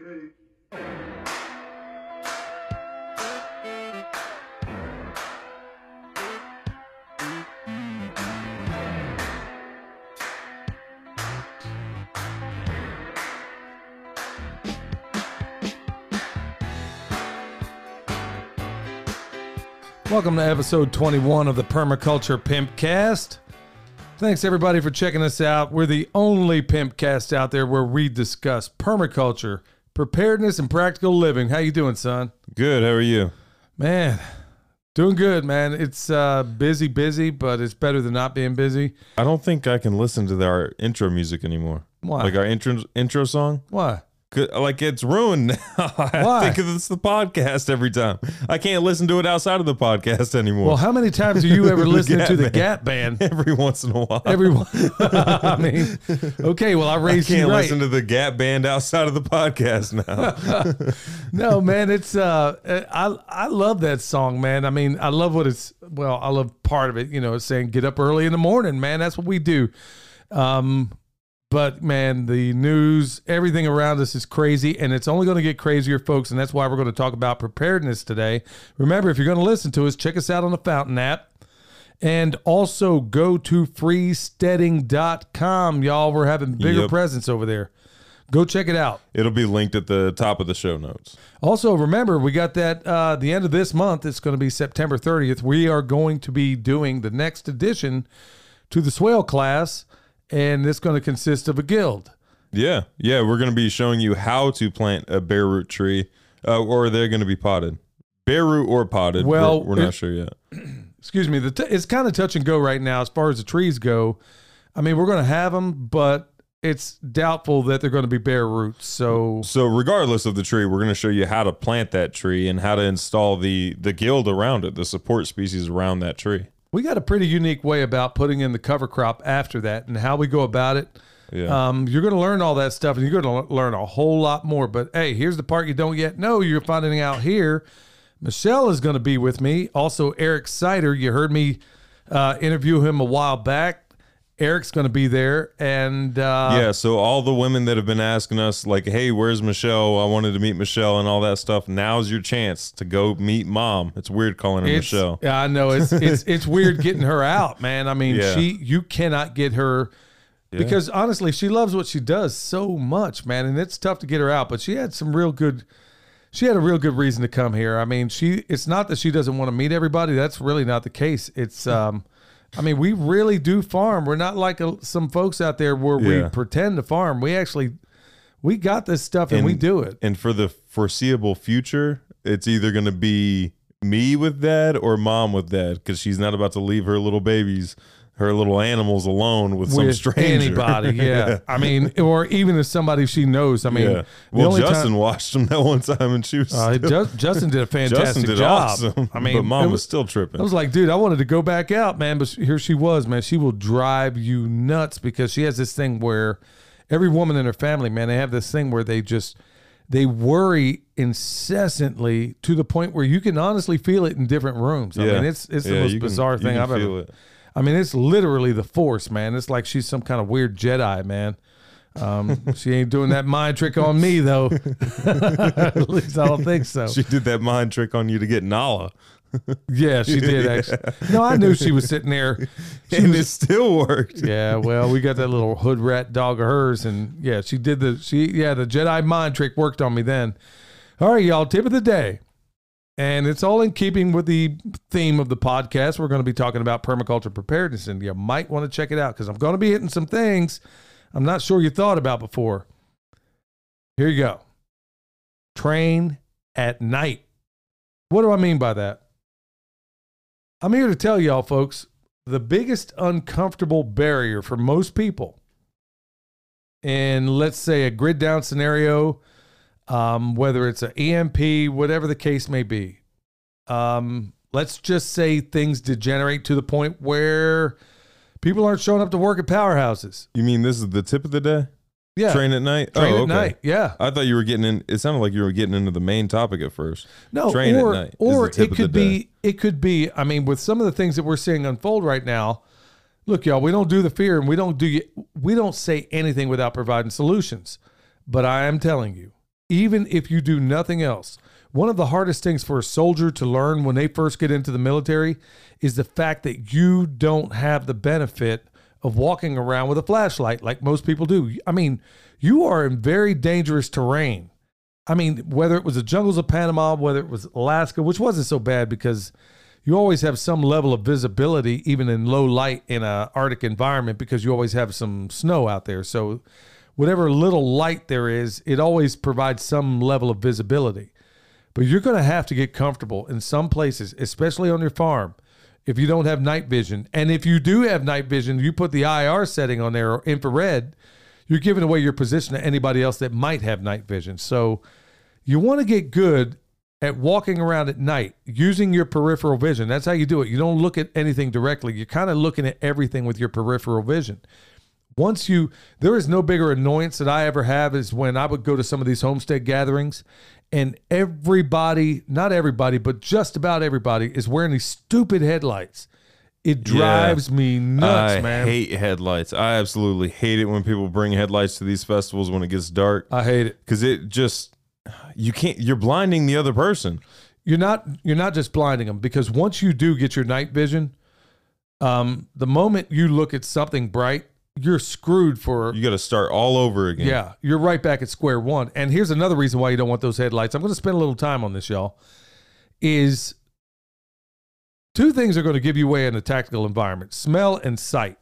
Okay. Welcome to episode 21 of the Permaculture Pimpcast. Thanks everybody for checking us out. We're the only pimpcast out there where we discuss permaculture, preparedness, and practical living. How you doing, son? Good. How are you? Man, doing good, man. It's uh, busy, busy, but it's better than not being busy. I don't think I can listen to our intro music anymore. Why? Like our intro intro song. Why? Like it's ruined now. Why? I think of it's the podcast every time. I can't listen to it outside of the podcast anymore. Well, how many times are you ever listening to the Gap Band? every once in a while. Everyone, I mean, okay. Well, I I raised you can't right. listen to the Gap Band outside of the podcast now. no man it's uh i i love that song man i mean i love what it's well i love part of it you know it's saying get up early in the morning man that's what we do um but man the news everything around us is crazy and it's only going to get crazier folks and that's why we're going to talk about preparedness today remember if you're going to listen to us check us out on the fountain app and also go to freesteading.com y'all we're having bigger Yep. presence over there go check it out It'll be linked at the top of the show notes. also, remember, we got that uh, the end of this month. It's going to be September 30th. We are going to be doing the next edition to the Swale class, and it's going to consist of a guild. Yeah, yeah. We're going to be showing you how to plant a bare root tree, uh, or they're going to be potted, bare root or potted. Well, we're, we're not it- sure yet. Excuse me. The t- it's kind of touch and go right now as far as the trees go. I mean, we're going to have them, but it's doubtful that they're going to be bare roots. So, So regardless of the tree, we're going to show you how to plant that tree and how to install the the guild around it, the support species around that tree. We got a pretty unique way about putting in the cover crop after that and how we go about it. Yeah. Um, you're going to learn all that stuff and you're going to learn a whole lot more. But hey, here's the part you don't yet know. You're finding out here. Michelle is going to be with me. Also, Eric Sider. You heard me uh, interview him a while back. Eric's going to be there. And uh, yeah, so all the women that have been asking us like, "Hey, where's Michelle? I wanted to meet Michelle and all that stuff." Now's your chance to go meet mom. It's weird calling her it's, Michelle. yeah, I know it's it's it's weird getting her out, man. I mean, Yeah. she you cannot get her because honestly, she loves what she does so much, man, and it's tough to get her out. But she had some real good. She had a real good reason to come here. I mean, she. It's not that she doesn't want to meet everybody. That's really not the case. It's. um I mean, we really do farm. We're not like a, some folks out there where we pretend to farm. We actually, we got this stuff and, we do it. And for the foreseeable future, it's either going to be me with dad or mom with dad because she's not about to leave her little babies, her little animals alone with, some stranger. anybody. Yeah. I mean, or even if somebody she knows. I mean, yeah. Well, Justin time- watched them that one time, and she was. uh, still- Justin did a fantastic Justin did job. awesome. I mean, but mom it was still tripping. I was like, dude, I wanted to go back out, man, but here she was, man. She will drive you nuts because she has this thing where every woman in her family, man, they have this thing where they just they worry incessantly to the point where you can honestly feel it in different rooms. I Yeah. mean, it's it's the most can- bizarre you thing can I've ever. it. I mean, it's literally the force, man. It's like she's some kind of weird Jedi, man. Um, she ain't doing that mind trick on me though. At least I don't think so. She did that mind trick on you to get Nala, yeah, she did actually. No, I knew she was sitting there. She and was- it still worked. yeah, well, we got that little hood rat dog of hers, and yeah, she did the she yeah the Jedi mind trick worked on me then. All right, y'all, tip of the day, and it's all in keeping with the theme of the podcast. We're going to be talking about permaculture preparedness, and you might want to check it out because I'm going to be hitting some things I'm not sure you thought about before. Here you go. Train at night. What do I mean by that? I'm here to tell y'all, folks, the biggest uncomfortable barrier for most people in, let's say, a grid down scenario, um, whether it's an EMP, whatever the case may be, um, let's just say things degenerate to the point where people aren't showing up to work at powerhouses. You mean this is the tip of the day? Yeah. Train at night. Train oh, at okay. night. Yeah. I thought you were getting in. It sounded like you were getting into the main topic at first. No, Train at night or it could be it could be. I mean, with some of the things that we're seeing unfold right now, look, y'all, we don't do the fear and we don't do we don't say anything without providing solutions. But I am telling you, even if you do nothing else. One of the hardest things for a soldier to learn when they first get into the military is the fact that you don't have the benefit of walking around with a flashlight like most people do. I mean, you are in very dangerous terrain. I mean, whether it was the jungles of Panama, whether it was Alaska, which wasn't so bad because you always have some level of visibility, even in low light in a Arctic environment, because you always have some snow out there. So, whatever little light there is, it always provides some level of visibility. But you're going to have to get comfortable in some places, especially on your farm, if you don't have night vision. And if you do have night vision, you put the IR setting on there or infrared, you're giving away your position to anybody else that might have night vision. So you want to get good at walking around at night using your peripheral vision. That's how you do it. You don't look at anything directly. You're kind of looking at everything with your peripheral vision. Once you, there is no bigger annoyance that I ever have is when I would go to some of these homestead gatherings and everybody, not everybody, but just about everybody is wearing these stupid headlights. It drives me nuts, I man. I hate headlights. I absolutely hate it when people bring headlights to these festivals when it gets dark I hate it. because it just you can't. You're blinding the other person. You're not you're not just blinding them because once you do get your night vision, um, the moment you look at something bright, you're screwed for You got to start all over again. Yeah, you're right back at square one. And here's another reason why you don't want those headlights. I'm going to spend a little time on this, y'all. Is two things are going to give you away in a tactical environment: smell and sight.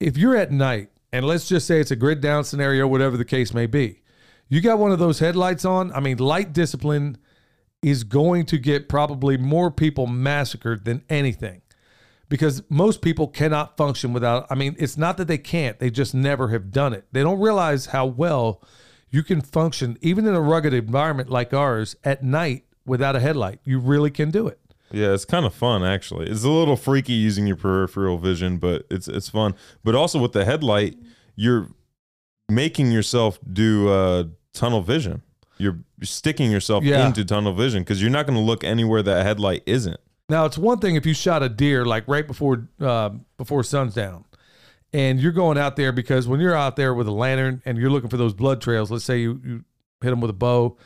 If you're at night, and let's just say it's a grid down scenario, whatever the case may be, you got one of those headlights on. I mean, light discipline is going to get probably more people massacred than anything because most people cannot function without i mean it's not that they can't they just never have done it they don't realize how well you can function even in a rugged environment like ours at night without a headlight you really can do it Yeah, it's kind of fun actually. It's a little freaky using your peripheral vision, but it's it's fun. But also with the headlight, you're making yourself do uh, tunnel vision. You're sticking yourself Yeah. into tunnel vision because you're not going to look anywhere that headlight isn't. Now it's one thing if you shot a deer like right before uh, before sun's down and you're going out there because when you're out there with a lantern and you're looking for those blood trails let's say you, you hit them with a bow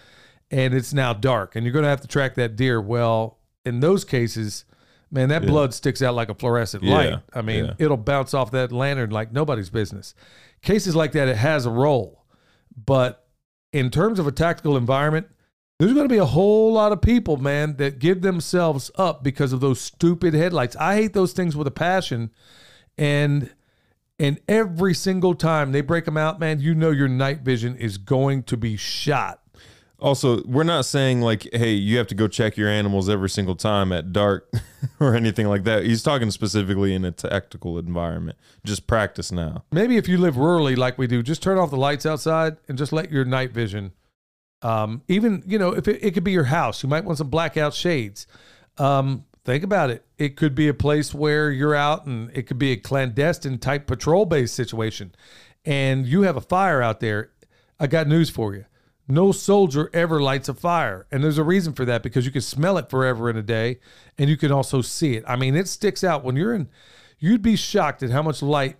and it's now dark and you're going to have to track that deer well. In those cases man that Yeah. blood sticks out like a fluorescent Yeah, light. I mean yeah. it'll bounce off that lantern like nobody's business. Cases like that it has a role. But in terms of a tactical environment there's going to be a whole lot of people man that give themselves up because of those stupid headlights i hate those things with a passion and and every single time they break them out man you know your night vision is going to be shot Also, we're not saying like, hey, you have to go check your animals every single time at dark or anything like that. He's talking specifically in a tactical environment. Just practice now. maybe if you live rurally like we do just turn off the lights outside and just let your night vision um, even you know if it, it could be your house you might want some blackout shades. Um, think about it. It could be a place where you're out and it could be a clandestine type patrol based situation and you have a fire out there. I got news for you. No soldier ever lights a fire. And there's a reason for that because you can smell it forever in a day and you can also see it. I mean it sticks out when you're in you'd be shocked at how much light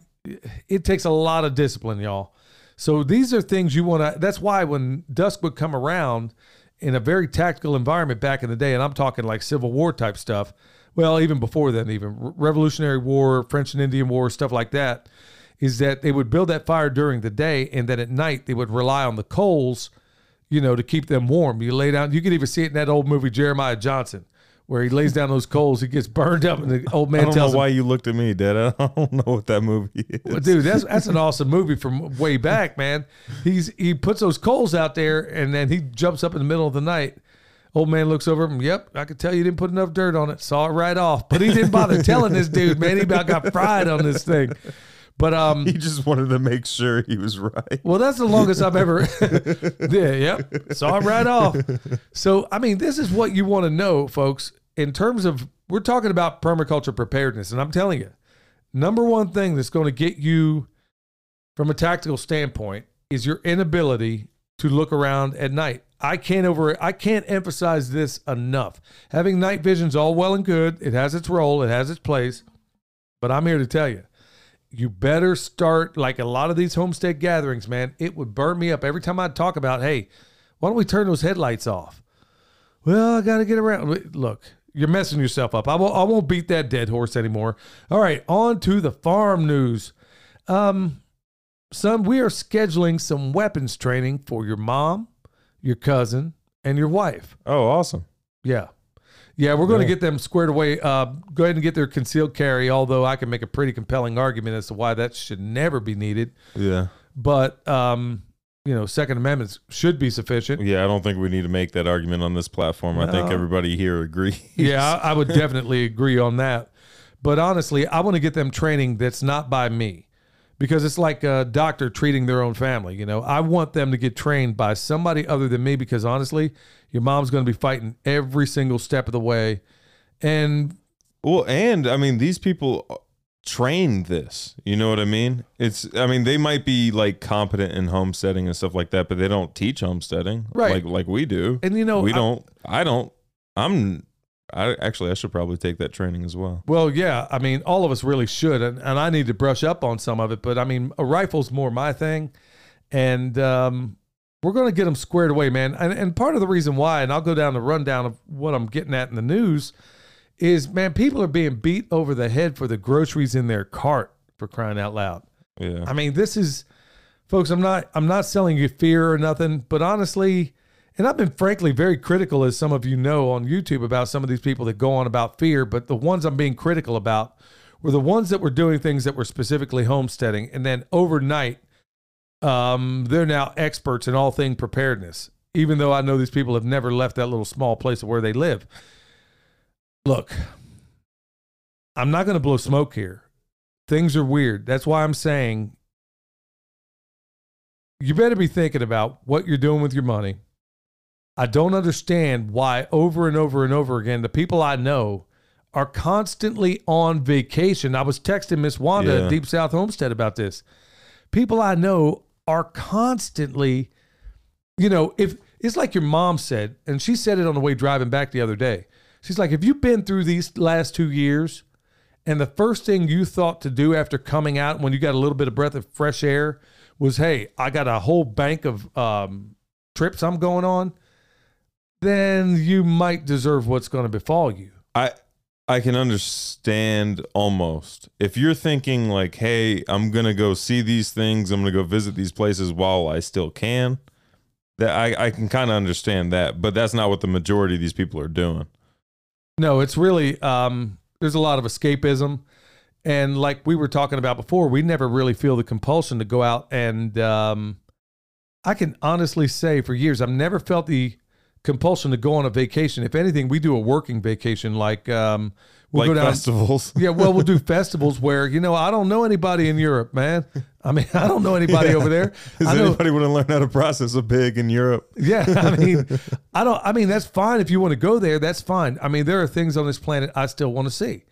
it takes a lot of discipline y'all so these are things you want to that's why when dusk would come around in a very tactical environment back in the day and i'm talking like civil war type stuff well even before then even revolutionary war french and indian war stuff like that is that they would build that fire during the day and then at night they would rely on the coals you know to keep them warm. You lay down you can even see it in that old movie jeremiah johnson where he lays down those coals he gets burned up and the old I man don't know tells him why you looked at me, Dad. I don't know what that movie is. well, dude, that's that's an awesome movie from way back, man. He's he puts those coals out there and then he jumps up in the middle of the night. Old man looks over him. Yep, I could tell you didn't put enough dirt on it. Saw it right off. But he didn't bother telling this dude, man. He about got fried on this thing. But um, He just wanted to make sure he was right. well, that's the longest I've ever. yeah, yep. Saw it right off. So, I mean, this is what you want to know, folks. In terms of, we're talking about permaculture preparedness, and I'm telling you, number one thing that's going to get you from a tactical standpoint is your inability to look around at night. I can't over I can't emphasize this enough. Having night vision's all well and good. It has its role, it has its place. But I'm here to tell you, you better start like a lot of these homestead gatherings, man. It would burn me up every time I'd talk about, hey, Why don't we turn those headlights off? Well, I got to get around. Look, you're messing yourself up. I won't, I won't beat that dead horse anymore. All right, on to the farm news. Um, son, we are scheduling some weapons training for your mom, your cousin, and your wife. Oh, awesome. Yeah. Yeah, we're going to get them squared away. Uh, go ahead and get their concealed carry, although I can make a pretty compelling argument as to why that should never be needed. Yeah. But, um, you know, Second Amendments should be sufficient. Yeah, I don't think we need to make that argument on this platform. I think everybody here agrees. Yeah, I, I would definitely agree on that. But honestly, I want to get them training that's not by me because it's like a doctor treating their own family. You know, I want them to get trained by somebody other than me because honestly, your mom's going to be fighting every single step of the way. And Well, and I mean, these people train this. You know what I mean? It's. I mean, they might be like competent in homesteading and stuff like that, but they don't teach homesteading Right. like like we do. and you know, we I- don't. I don't. I'm. I actually I should probably take that training as well. Well, yeah, I mean, all of us really should, and, and I need to brush up on some of it. But I mean, a rifle's more my thing, and um, we're going to get them squared away, man. And, and part of the reason why, and I'll go down the rundown of what I'm getting at in the news, is man, people are being beat over the head for the groceries in their cart for crying out loud. Yeah. I mean, this is, folks. I'm not. I'm not selling you fear or nothing, but honestly, and I've been frankly very critical, as some of you know, on YouTube about some of these people that go on about fear. But the ones I'm being critical about were the ones that were doing things that were specifically homesteading, and then overnight, um, they're now experts in all thing preparedness. Even though I know these people have never left that little small place of where they live. Look, I'm not going to blow smoke here. Things are weird. That's why I'm saying you better be thinking about what you're doing with your money. I don't understand why over and over and over again the people I know are constantly on vacation. I was texting Miss Wanda Yeah. at Deep South Homestead about this. People I know are constantly, you know, if it's like your mom said, and she said it on the way driving back the other day. She's like, if you've been through these last two years, and the first thing you thought to do after coming out when you got a little bit of breath of fresh air was, hey, I got a whole bank of um, trips I'm going on, then you might deserve what's going to befall you. I I can understand almost. If you're thinking like, "Hey, I'm going to go see these things, I'm going to go visit these places while I still can." That I I can kind of understand that, but that's not what the majority of these people are doing. No, it's really um, there's a lot of escapism, and like we were talking about before, we never really feel the compulsion to go out and um, I can honestly say for years I've never felt the compulsion to go on a vacation. If anything, we do a working vacation, like um, we'll like go down. festivals. Yeah, well, we'll do festivals where you know I don't know anybody in Europe, man. I mean, I don't know anybody Yeah. over there. Does I know, anybody want to learn how to process a pig in Europe? yeah, I mean, I don't. I mean, that's fine if you want to go there. That's fine. I mean, there are things on this planet I still want to see.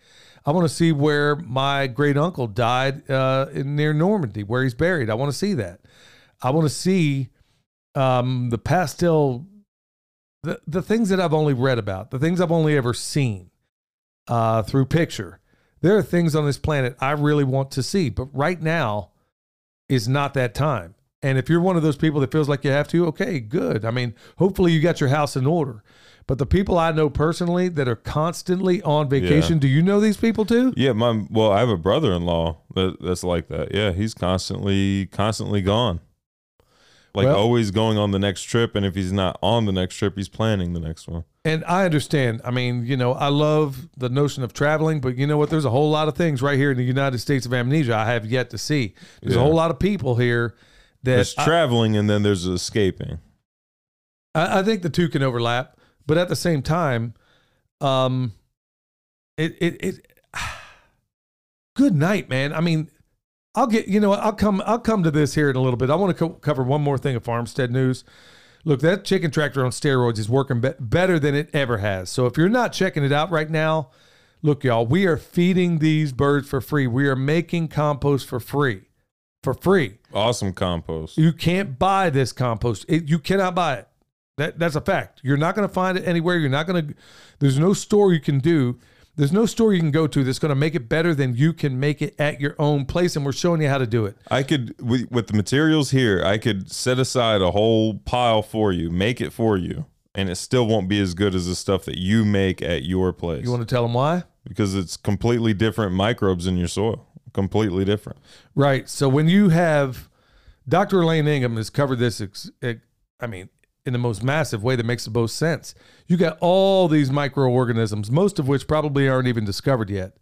I want to see where my great uncle died uh, in, near Normandy, where he's buried. I want to see that. I want to see um, the pastel, the the things that I've only read about, the things I've only ever seen uh, through picture. There are things on this planet I really want to see, but right now is not that time. And if you're one of those people that feels like you have to, okay, good. I mean, hopefully you got your house in order. But the people I know personally that are constantly on vacation, do you know these people too? Yeah, my well, I have a brother-in-law that, that's like that. Yeah, he's constantly constantly gone. Like Well- always going on the next trip and if he's not on the next trip, he's planning the next one. And I understand. I mean, you know, I love the notion of traveling, but you know what? There's a whole lot of things right here in the United States of Amnesia I have yet to see. There's a whole lot of people here that There's I- traveling and then there's escaping. I, I think the two can overlap, but at the same time, um, it it it. Good night, man. I mean, I'll get you know I'll come I'll come to this here in a little bit. I want to co- cover one more thing of farmstead news. Look, that chicken tractor on steroids is working be- better than it ever has. So if you're not checking it out right now, look, y'all, we are feeding these birds for free. We are making compost for free, for free. Awesome compost. You can't buy this compost. It, you cannot buy it. That that's a fact. You're not going to find it anywhere. You're not going to. There's no store you can do. There's no store you can go to that's going to make it better than you can make it at your own place, and we're showing you how to do it. I could with, with the materials here, I could set aside a whole pile for you, make it for you, and it still won't be as good as the stuff that you make at your place You want to tell them why? because it's completely different microbes in your soil, completely different. Right. So when you have Dr. Elaine Ingham has covered this, ex, ex- I mean, in the most massive way that makes the most sense. You got all these microorganisms, most of which probably aren't even discovered yet.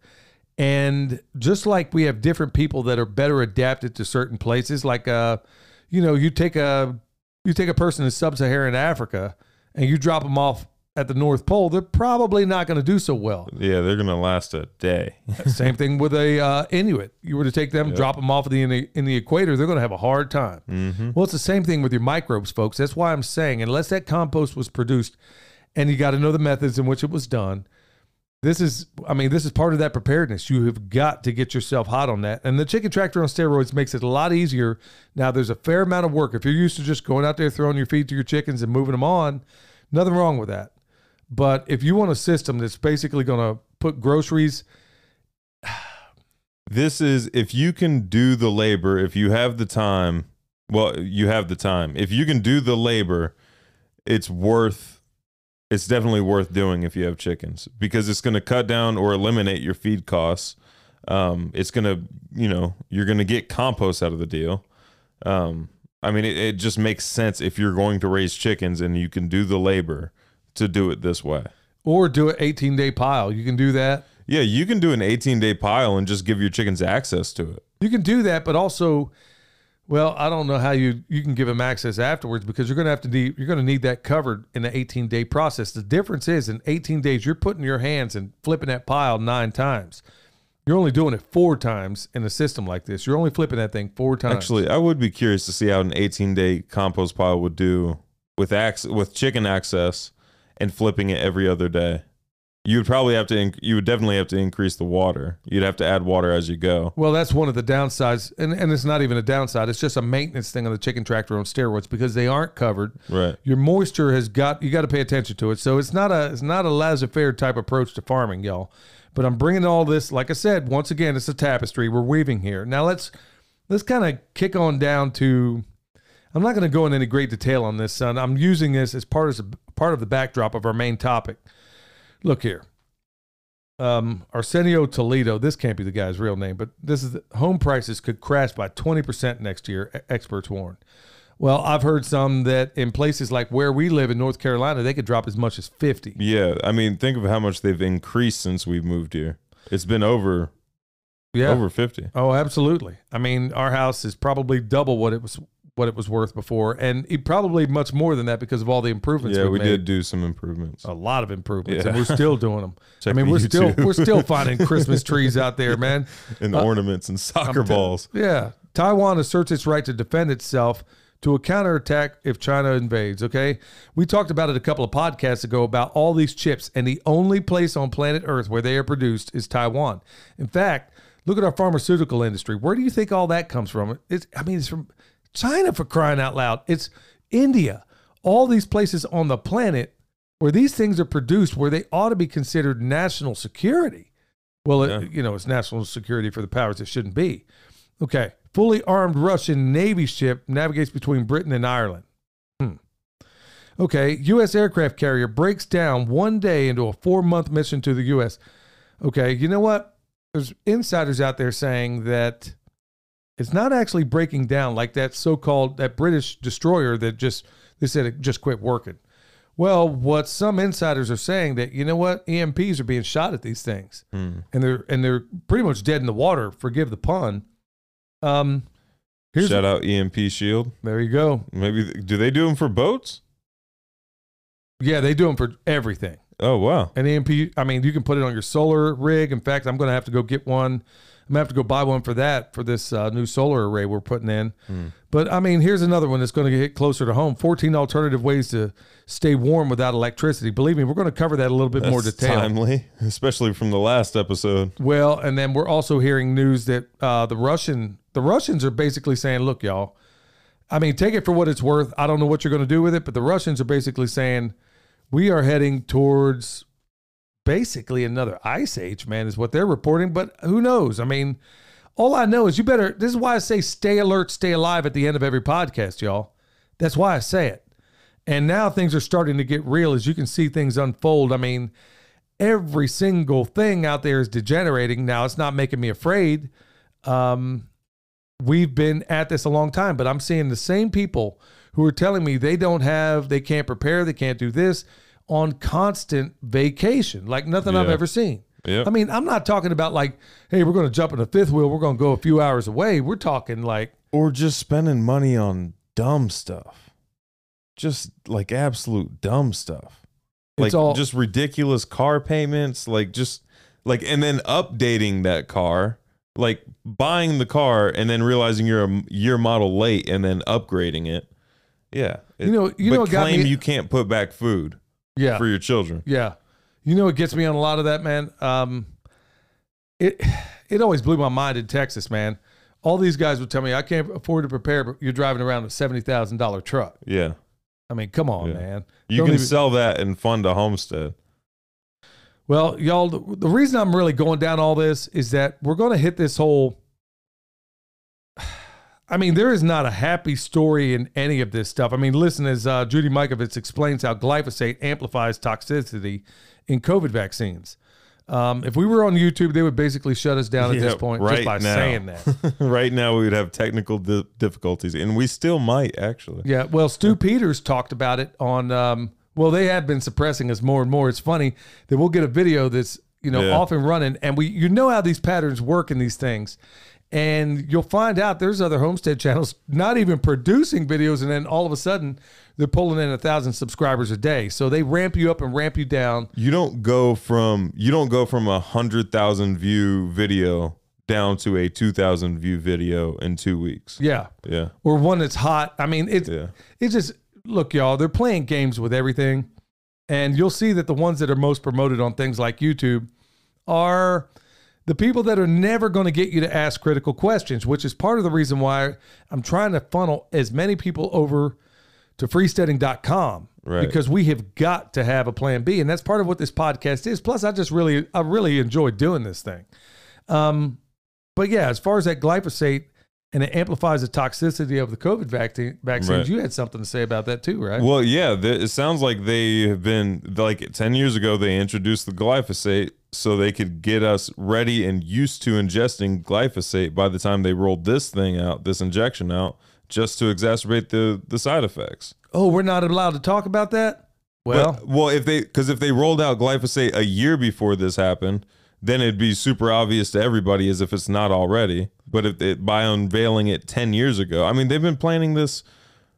And just like we have different people that are better adapted to certain places, like uh, you know, you take a you take a person in sub-Saharan Africa and you drop them off at the North Pole, they're probably not going to do so well. Yeah, they're gonna last a day. Same thing with a uh, Inuit. You were to take them, drop them off in the in the equator, they're going to have a hard time. Mm-hmm. Well, it's the same thing with your microbes, folks. That's why I'm saying, unless that compost was produced, and you got to know the methods in which it was done. This is, I mean, this is part of that preparedness. You have got to get yourself hot on that. And the chicken tractor on steroids makes it a lot easier. Now, there's a fair amount of work. If you're used to just going out there, throwing your feed to your chickens and moving them on, nothing wrong with that. But if you want a system that's basically going to put groceries, This is if you can do the labor, if you have the time, well, you have the time. If you can do the labor, it's worth it's definitely worth doing if you have chickens because it's going to cut down or eliminate your feed costs. Um, it's going to, you know, you're going to get compost out of the deal. Um, I mean, it, it just makes sense if you're going to raise chickens and you can do the labor to do it this way. or do an 18 day pile, you can do that. Yeah, you can do an 18 day pile and just give your chickens access to it. You can do that, but also, well, I don't know how you you can give them access afterwards because you're going to have to need you're going to need that covered in the 18 day process. The difference is in 18 days you're putting your hands and flipping that pile nine times. You're only doing it four times in a system like this. You're only flipping that thing four times. Actually, I would be curious to see how an 18 day compost pile would do with ac- with chicken access and flipping it every other day. You would probably have to. Inc- you would definitely have to increase the water. You'd have to add water as you go. Well, that's one of the downsides, and, and it's not even a downside. It's just a maintenance thing on the chicken tractor on steroids because they aren't covered. Right. Your moisture has got you got to pay attention to it. So it's not a it's not a laissez-faire type approach to farming, y'all. But I'm bringing all this, like I said, once again, it's a tapestry we're weaving here. Now let's let's kind of kick on down to. I'm not going to go into any great detail on this, son. I'm using this as part of part of the backdrop of our main topic. Look here. Um, Arsenio Toledo. This can't be the guy's real name, but this is the, home prices could crash by 20% next year. Experts warn. Well, I've heard some that in places like where we live in North Carolina, they could drop as much as 50. Yeah. I mean, think of how much they've increased since we've moved here. It's been over Yeah. over 50. Oh, absolutely. I mean, our house is probably double what it was what it was worth before, and it probably much more than that because of all the improvements. Yeah, we made. did do some improvements. a lot of improvements, Yeah. and we're still doing them. I mean, we're still we're still finding Christmas trees out there, man. and uh, ornaments and soccer I'm balls. Yeah. Taiwan asserts its right to defend itself to a counterattack if China invades. Okay. We talked about it a couple of podcasts ago about all these chips, and the only place on planet Earth where they are produced is Taiwan. In fact, look at our pharmaceutical industry. Where do you think all that comes from? It's, I mean, it's from China for crying out loud. It's India. All these places on the planet where these things are produced, where they ought to be considered national security. Well, Yeah. it, you know, it's national security for the powers that shouldn't be. Okay. Fully armed Russian Navy ship navigates between Britain and Ireland. Hmm. Okay. U.S. aircraft carrier breaks down one day into a four month mission to the U.S. Okay. You know what? There's insiders out there saying that it's not actually breaking down like that so called that British destroyer that just, they said it just quit working. Well, what some insiders are saying that you know what EMPs are being shot at these things, Hmm. and they're and they're pretty much dead in the water. Forgive the pun. Um, here's Shout out EMP Shield. there you go. Maybe do they do them for boats? Yeah, they do them for everything. Oh wow. An EMP. I mean, you can put it on your solar rig. In fact, I'm going to have to go get one. I'm gonna have to go buy one for that for this uh, new solar array we're putting in. Hmm. But I mean, here's another one that's going to get closer to home. 14 alternative ways to stay warm without electricity. Believe me, we're going to cover that a little bit more That's detail. timely, especially from the last episode. Well, and then we're also hearing news that uh, the Russian the Russians are basically saying, "Look, y'all. I mean, take it for what it's worth. I don't know what you're going to do with it, but the Russians are basically saying we are heading towards basically another ice age, man, is what they're reporting. But who knows? I mean, all I know is you better. This is why I say stay alert, stay alive at the end of every podcast, y'all. That's why I say it. And now things are starting to get real as you can see things unfold. I mean, every single thing out there is degenerating. Now it's not making me afraid. Um, we've been at this a long time, but I'm seeing the same people who are telling me they don't have, they can't prepare, they can't do this on constant vacation, like nothing I've ever seen. Yep. I mean, I'm not talking about like, hey, we're going to jump in a fifth wheel, we're going to go a few hours away. We're talking like, or just spending money on dumb stuff. Just like absolute dumb stuff. Like all- just ridiculous car payments, like just like and then updating that car, like buying the car and then realizing you're a year model late and then upgrading it. Yeah. You know- you know claim me- you can't put back food yeah, for your children. Yeah. You know what gets me on a lot of that, man? Um it it always blew my mind in Texas, man. All these guys would tell me I can't afford to prepare, but you're driving around a seventy thousand dollar truck. Yeah. I mean, come on, Yeah. man. You Don't can even- sell that and fund a homestead. Well, y'all, the, the reason I'm really going down all this is that we're going to hit this whole. I mean, there is not a happy story in any of this stuff. I mean, listen as uh, Judy Mikovits explains how glyphosate amplifies toxicity in COVID vaccines. Um, if we were on YouTube, they would basically shut us down at this Yeah, point just right by now. saying that. right now we would have technical di- difficulties and we still might actually. Yeah, well, Stu Peters talked about it on. Um, well, they have been suppressing us more and more. It's funny that we'll get a video that's you know Yeah. off and running, and we you know how these patterns work in these things, and you'll find out there's other homestead channels not even producing videos, and then all of a sudden they're pulling in a thousand subscribers a day. So they ramp you up and ramp you down. You don't go from you don't go from a hundred thousand view video down to a two thousand view video in two weeks. Yeah, Yeah. or one that's hot. I mean, it's Yeah. it just look, y'all. They're playing games with everything, and you'll see that the ones that are most promoted on things like YouTube are the people that are never going to get you to ask critical questions, which is part of the reason why I'm trying to funnel as many people over to freesteading.com Right. because we have got to have a plan B, and that's part of what this podcast is. Plus, I just really, I really enjoy doing this thing. Um, but yeah, as far as that glyphosate and it amplifies the toxicity of the COVID vaccine, vaccines, Right. you had something to say about that too, right? Well, yeah, th- it sounds like they have been like 10 years ago they introduced the glyphosate so they could get us ready and used to ingesting glyphosate by the time they rolled this thing out, this injection out, just to exacerbate the the side effects. oh, we're not allowed to talk about that. Well, But- well, if they because if they rolled out glyphosate a year before this happened, then it'd be super obvious to everybody as if it's not already. But if it, by unveiling it ten years ago, I mean they've been planning this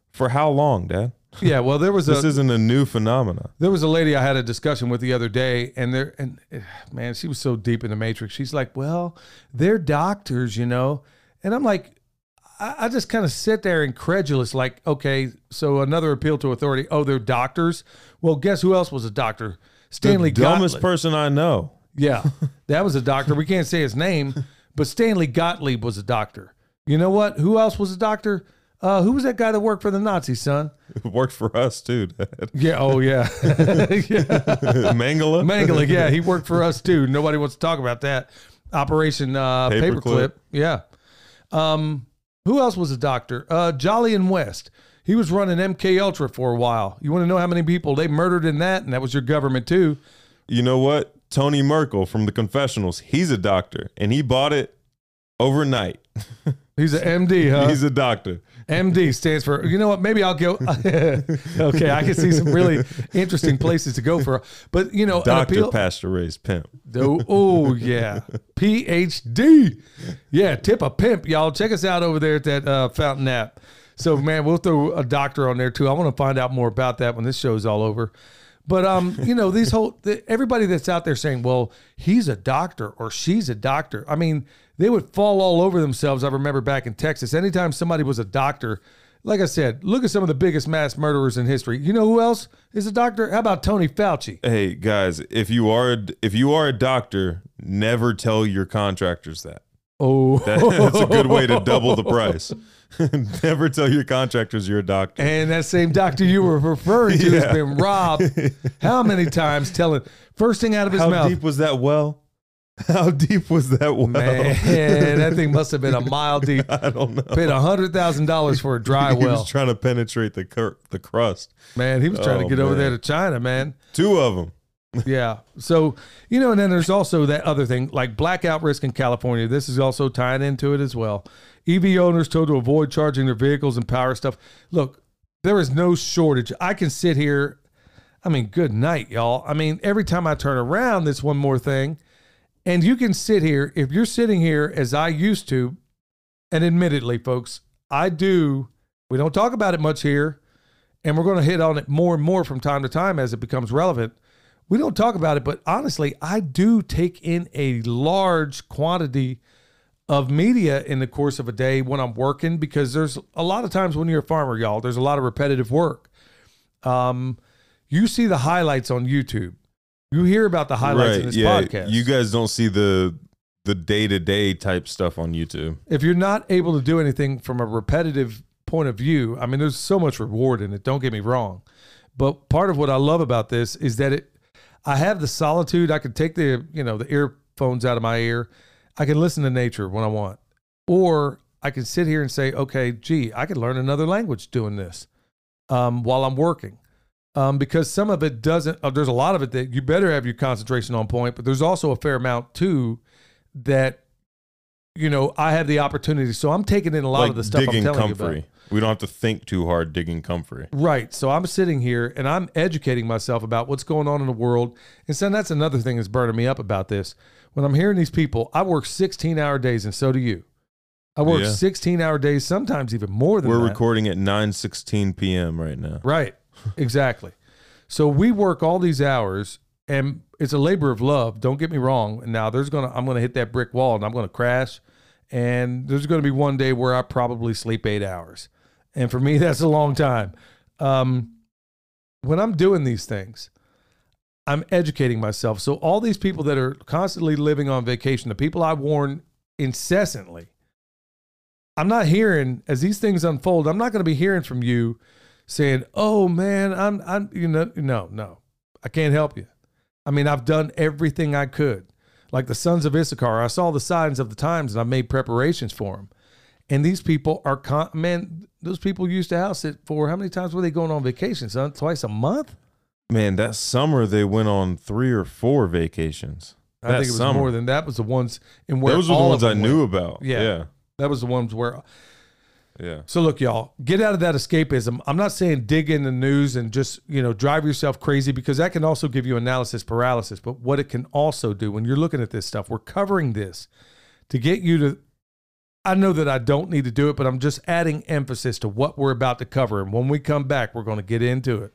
for how long, Dad? yeah. Well, there was This a isn't a new phenomenon. there was a lady I had a discussion with the other day, and there and eh, man, she was so deep in the matrix. She's like, "Well, they're doctors, you know," and I'm like. I I just kind of sit there incredulous, like, okay, so another appeal to authority. Oh, they're doctors. Well, guess who else was a doctor? Stanley the dumbest Gottlieb. person I know. Yeah, that was a doctor. We can't say his name, but Stanley Gottlieb was a doctor. You know what? Who else was a doctor? Uh, who was that guy that worked for the Nazis, son? It worked for us too. Dad. Yeah. Oh, yeah. yeah. Mengele. Mengele. Yeah, he worked for us too. Nobody wants to talk about that. Operation uh, Paperclip. Paperclip. Yeah. Um, who else was a doctor? Uh, Jolyon West. He was running MK Ultra for a while. You want to know how many people they murdered in that? And that was your government too. You know what? Tony Merkel from the Confessionals. He's a doctor, and he bought it overnight. He's an MD, huh? He's a doctor. MD stands for, you know what? Maybe I'll go. okay, I can see some really interesting places to go for. But, you know, Doctor appeal. pasture raised pimp. Oh, oh, yeah. PhD. Yeah, tip a pimp, y'all. Check us out over there at that uh, Fountain app. So, man, we'll throw a doctor on there too. I want to find out more about that when this show's all over. But um, you know, these whole the, everybody that's out there saying, "Well, he's a doctor or she's a doctor." I mean, they would fall all over themselves. I remember back in Texas, anytime somebody was a doctor, like I said, look at some of the biggest mass murderers in history. You know who else is a doctor? How about Tony Fauci? Hey guys, if you are if you are a doctor, never tell your contractors that. Oh, That's a good way to double the price. Never tell your contractors you're a doctor. And that same doctor you were referring to has been robbed. How many times telling first thing out of his How mouth? How deep was that well? How deep was that well? Man, that thing must have been a mile deep. I don't know. Paid a hundred thousand dollars for a dry he well. was trying to penetrate the cur- the crust. Man, he was trying to Oh, get over there to China, man. Two of them. Yeah. So, you know, and then there's also that other thing, like blackout risk in California. This is also tying into it as well. EV owners told to avoid charging their vehicles and power stuff. Look, there is no shortage. I can sit here. I mean, good night, y'all. I mean, every time I turn around, this one more thing. And you can sit here, if you're sitting here as I used to, and admittedly, folks, I do, we don't talk about it much here, and we're going to hit on it more and more from time to time as it becomes relevant. We don't talk about it, but honestly, I do take in a large quantity of media in the course of a day when I'm working because there's a lot of times when you're a farmer, y'all, there's a lot of repetitive work. Um, you see the highlights on YouTube. You hear about the highlights in this podcast. You guys don't see the the day to day type stuff on YouTube. if you're not able to do anything from a repetitive point of view, I mean, there's so much reward in it. Don't get me wrong, but part of what I love about this is that it, I have the solitude. I can take the you know the earphones out of my ear. I can listen to nature when I want, or I can sit here and say, okay, gee, I could learn another language doing this um, while I'm working. Um, because some of it doesn't, uh, there's a lot of it that you better have your concentration on point, but there's also a fair amount too that you know, I have the opportunity. So I'm taking in a lot like of the stuff I'm digging telling you comfrey. about. We don't have to think too hard digging comfrey. Right. So I'm sitting here and I'm educating myself about what's going on in the world. And so that's another thing that's burning me up about this. When I'm hearing these people, I work 16 hour days and so do you. I work Yeah. 16 hour days, sometimes even more than We're that. recording at 9:16 p.m. right now. Right. Exactly. so we work all these hours and it's a labor of love. Don't get me wrong. Now there's going to, I'm going to hit that brick wall and I'm going to crash. And there's going to be one day where I probably sleep eight hours. And for me, that's a long time. Um, when I'm doing these things, I'm educating myself. So all these people that are constantly living on vacation, the people I warn incessantly, I'm not hearing as these things unfold. I'm not going to be hearing from you saying, "Oh man, I'm I'm you know no no, I can't help you." I mean, I've done everything I could. Like the sons of Issachar, I saw the signs of the times and I made preparations for them. And these people are con- man, those people used to house it for how many times were they going on vacation? Son, twice a month? Man, that summer they went on three or four vacations. I That think it was summer. more than that. Was the ones in where Those were the ones I knew went. about. Yeah. Yeah. That was the ones where Yeah. So look, y'all, get out of that escapism. I'm not saying dig in the news and just, you know, drive yourself crazy because that can also give you analysis paralysis. But what it can also do when you're looking at this stuff, we're covering this to get you to I know that I don't need to do it, but I'm just adding emphasis to what we're about to cover. And when we come back, we're going to get into it.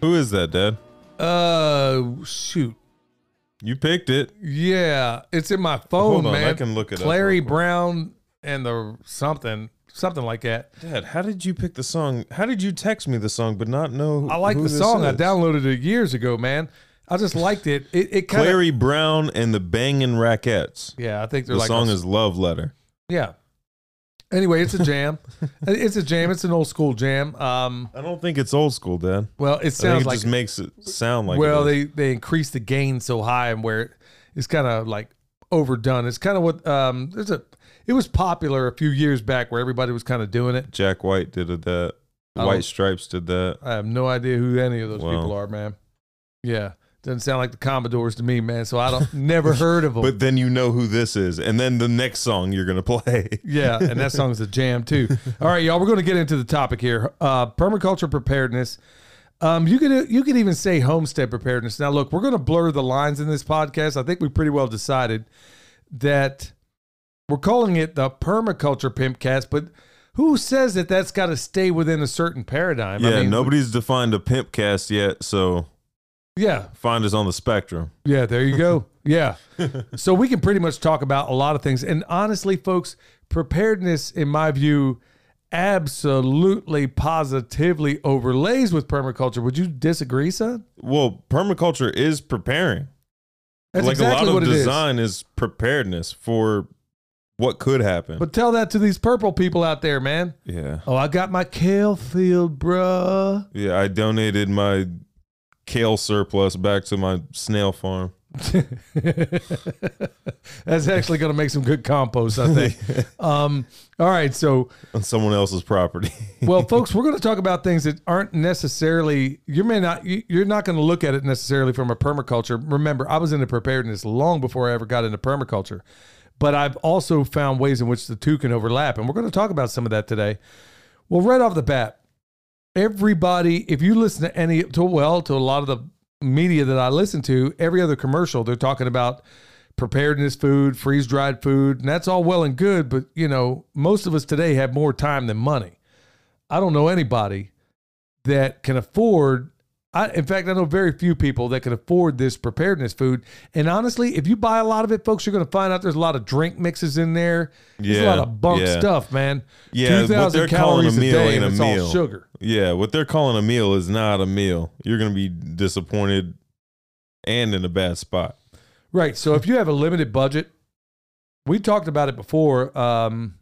Who is that, Dad? Uh, shoot. You picked it. Yeah, it's in my phone, Hold on, man. I can look it up Clairy. Browne and the something, something like that. Dad, how did you pick the song? How did you text me the song but not know I like the song. I downloaded it years ago, man. I just liked it. It, it kind of Clairy Browne and the Bangin' Rackettes. Yeah, I think they're The like song a- is Love Letter. yeah. Anyway, it's a jam. it's a jam. It's an old school jam. Um, I don't think it's old school, Dad. well, it I think sounds it like just makes it sound like well, they they increase the gain so high and where it's kind of like overdone. It's kind of what um there's a it was popular a few years back where everybody was kind of doing it. Jack White did it that. White Stripes did that. I have no idea who any of those Wow. people are, man. Yeah, doesn't sound like the Commodores to me, man. So I don't never heard of them. But then you know who this is, and then the next song you're gonna play. Yeah, and that song's a jam too. All right, y'all, we're going to get into the topic here. Uh, permaculture preparedness. Um, you could you could even say homestead preparedness. Now, look, we're going to blur the lines in this podcast. I think we pretty well decided that We're calling it the permaculture pimpcast, but who says that that's got to stay within a certain paradigm? Yeah, I mean, nobody's defined a pimp cast yet, so Yeah, find us on the spectrum. yeah. There you go. Yeah. so we can pretty much talk about a lot of things, and honestly, folks, preparedness, in my view, absolutely positively overlays with permaculture. Would you disagree, son? Well, permaculture is preparing. That's like exactly a lot what of it is. design is. preparedness for what could happen. But tell that to these purple people out there, man. yeah. Oh, I got my kale field, bruh. Yeah, I donated my kale surplus back to my snail farm. That's actually going to make some good compost, I think. um, all right, so on someone else's property. well, folks, we're going to talk about things that aren't necessarily you may not you- you're not going to look at it necessarily from a permaculture. Remember, I was into preparedness long before I ever got into permaculture, but I've also found ways in which the two can overlap, and we're going to talk about some of that today. Well, right off the bat, everybody, if you listen to any to well to a lot of the media that I listen to, every other commercial they're talking about preparedness food, freeze dried food, and that's all well and good, but you know, most of us today have more time than money. I don't know anybody that can afford I, in fact, I know very few people that can afford this preparedness food. And honestly, if you buy a lot of it, folks, you're going to find out there's a lot of drink mixes in there. There's a lot of bunk yeah. stuff, man. Yeah, what they're calling a calories meal day, ain't and a it's meal. all sugar. yeah, what they're calling a meal is not a meal. You're going to be disappointed and in a bad spot. Right. So if you have a limited budget, we talked about it before. Um,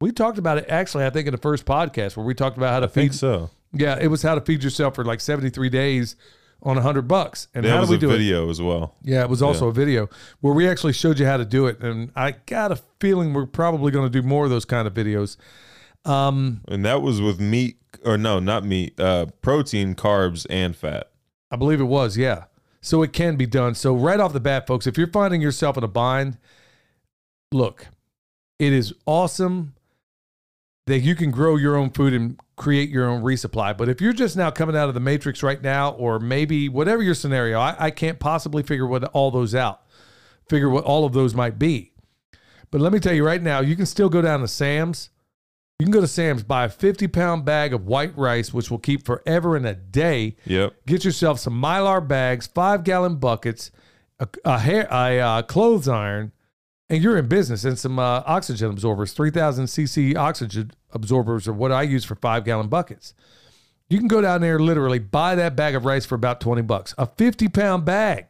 we talked about it actually, I think, in the first podcast where we talked about how to I think feed. so. Yeah, it was how to feed yourself for like 73 days on 100 bucks. And That how was do we a do it? video as well. Yeah, it was also a video where we actually showed you how to do it. And I got a feeling we're probably going to do more of those kind of videos. Um, And that was with meat, or no, not meat, uh, protein, carbs, and fat. I believe it was, yeah. So it can be done. So right off the bat, folks, if you're finding yourself in a bind, look, it is awesome that you can grow your own food and create your own resupply. But if you're just now coming out of the matrix right now, or maybe whatever your scenario, I, I can't possibly figure what all those out, figure what all of those might be. But let me tell you right now, you can still go down to Sam's. You can go to Sam's, buy a 50 pound bag of white rice, which will keep forever in a day. Yep. Get yourself some mylar bags, five gallon buckets, a, a hair, a uh, clothes iron, and you're in business. And some uh, oxygen absorbers, three thousand cc oxygen absorbers, are what I use for five gallon buckets. You can go down there, literally buy that bag of rice for about twenty bucks, a fifty pound bag.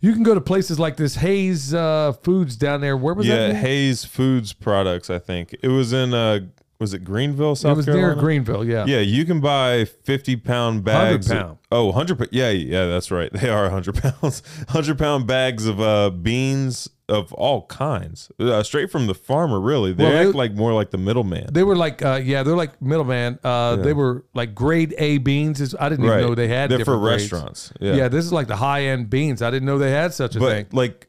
You can go to places like this Hayes uh, Foods down there. Where was yeah, that? Yeah, Hayes Foods Products, I think. It was in, uh, was it Greenville, South Carolina? it was Carolina? near Greenville. Yeah. Yeah, you can buy 50 pound bags. of- pound. oh, 100. pa- Yeah, yeah, that's right. They are 100 pounds. 100 pound bags of uh, beans of all kinds, uh, straight from the farmer, really. They Well, they- act like more like the middleman. They were like, uh, yeah, they're like middleman. Uh, They were like grade A beans. Is I didn't even know they had. They're for different grades. restaurants. Yeah. Yeah. this is like the high end beans. I didn't know they had such a but thing. like,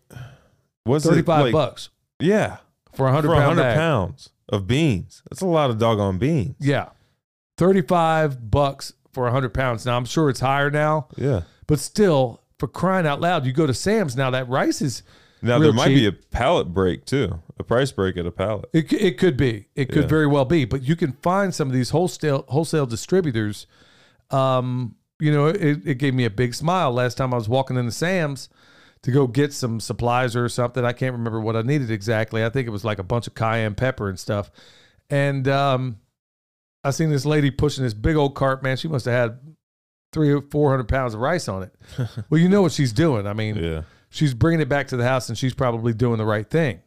what's 35 it like, bucks Yeah. for a hundred For pound 100 bag. pounds of beans. That's a lot of doggone beans. Yeah, thirty five bucks for a hundred pounds. Now I'm sure it's higher now, Yeah. but still, for crying out loud, you go to Sam's now. That rice is Now, there might be a pallet break too, a price break at a pallet. It, it could be. It could Yeah. very well be. But you can find some of these wholesale wholesale distributors. Um, you know, it, it gave me a big smile last time I was walking into Sam's to go get some supplies or something. I can't remember what I needed exactly. I think it was like a bunch of cayenne pepper and stuff. And um, I seen this lady pushing this big old cart. Man, she must have had three or four hundred pounds of rice on it. well, you know what she's doing. I mean, Yeah. she's bringing it back to the house and she's probably doing the right thing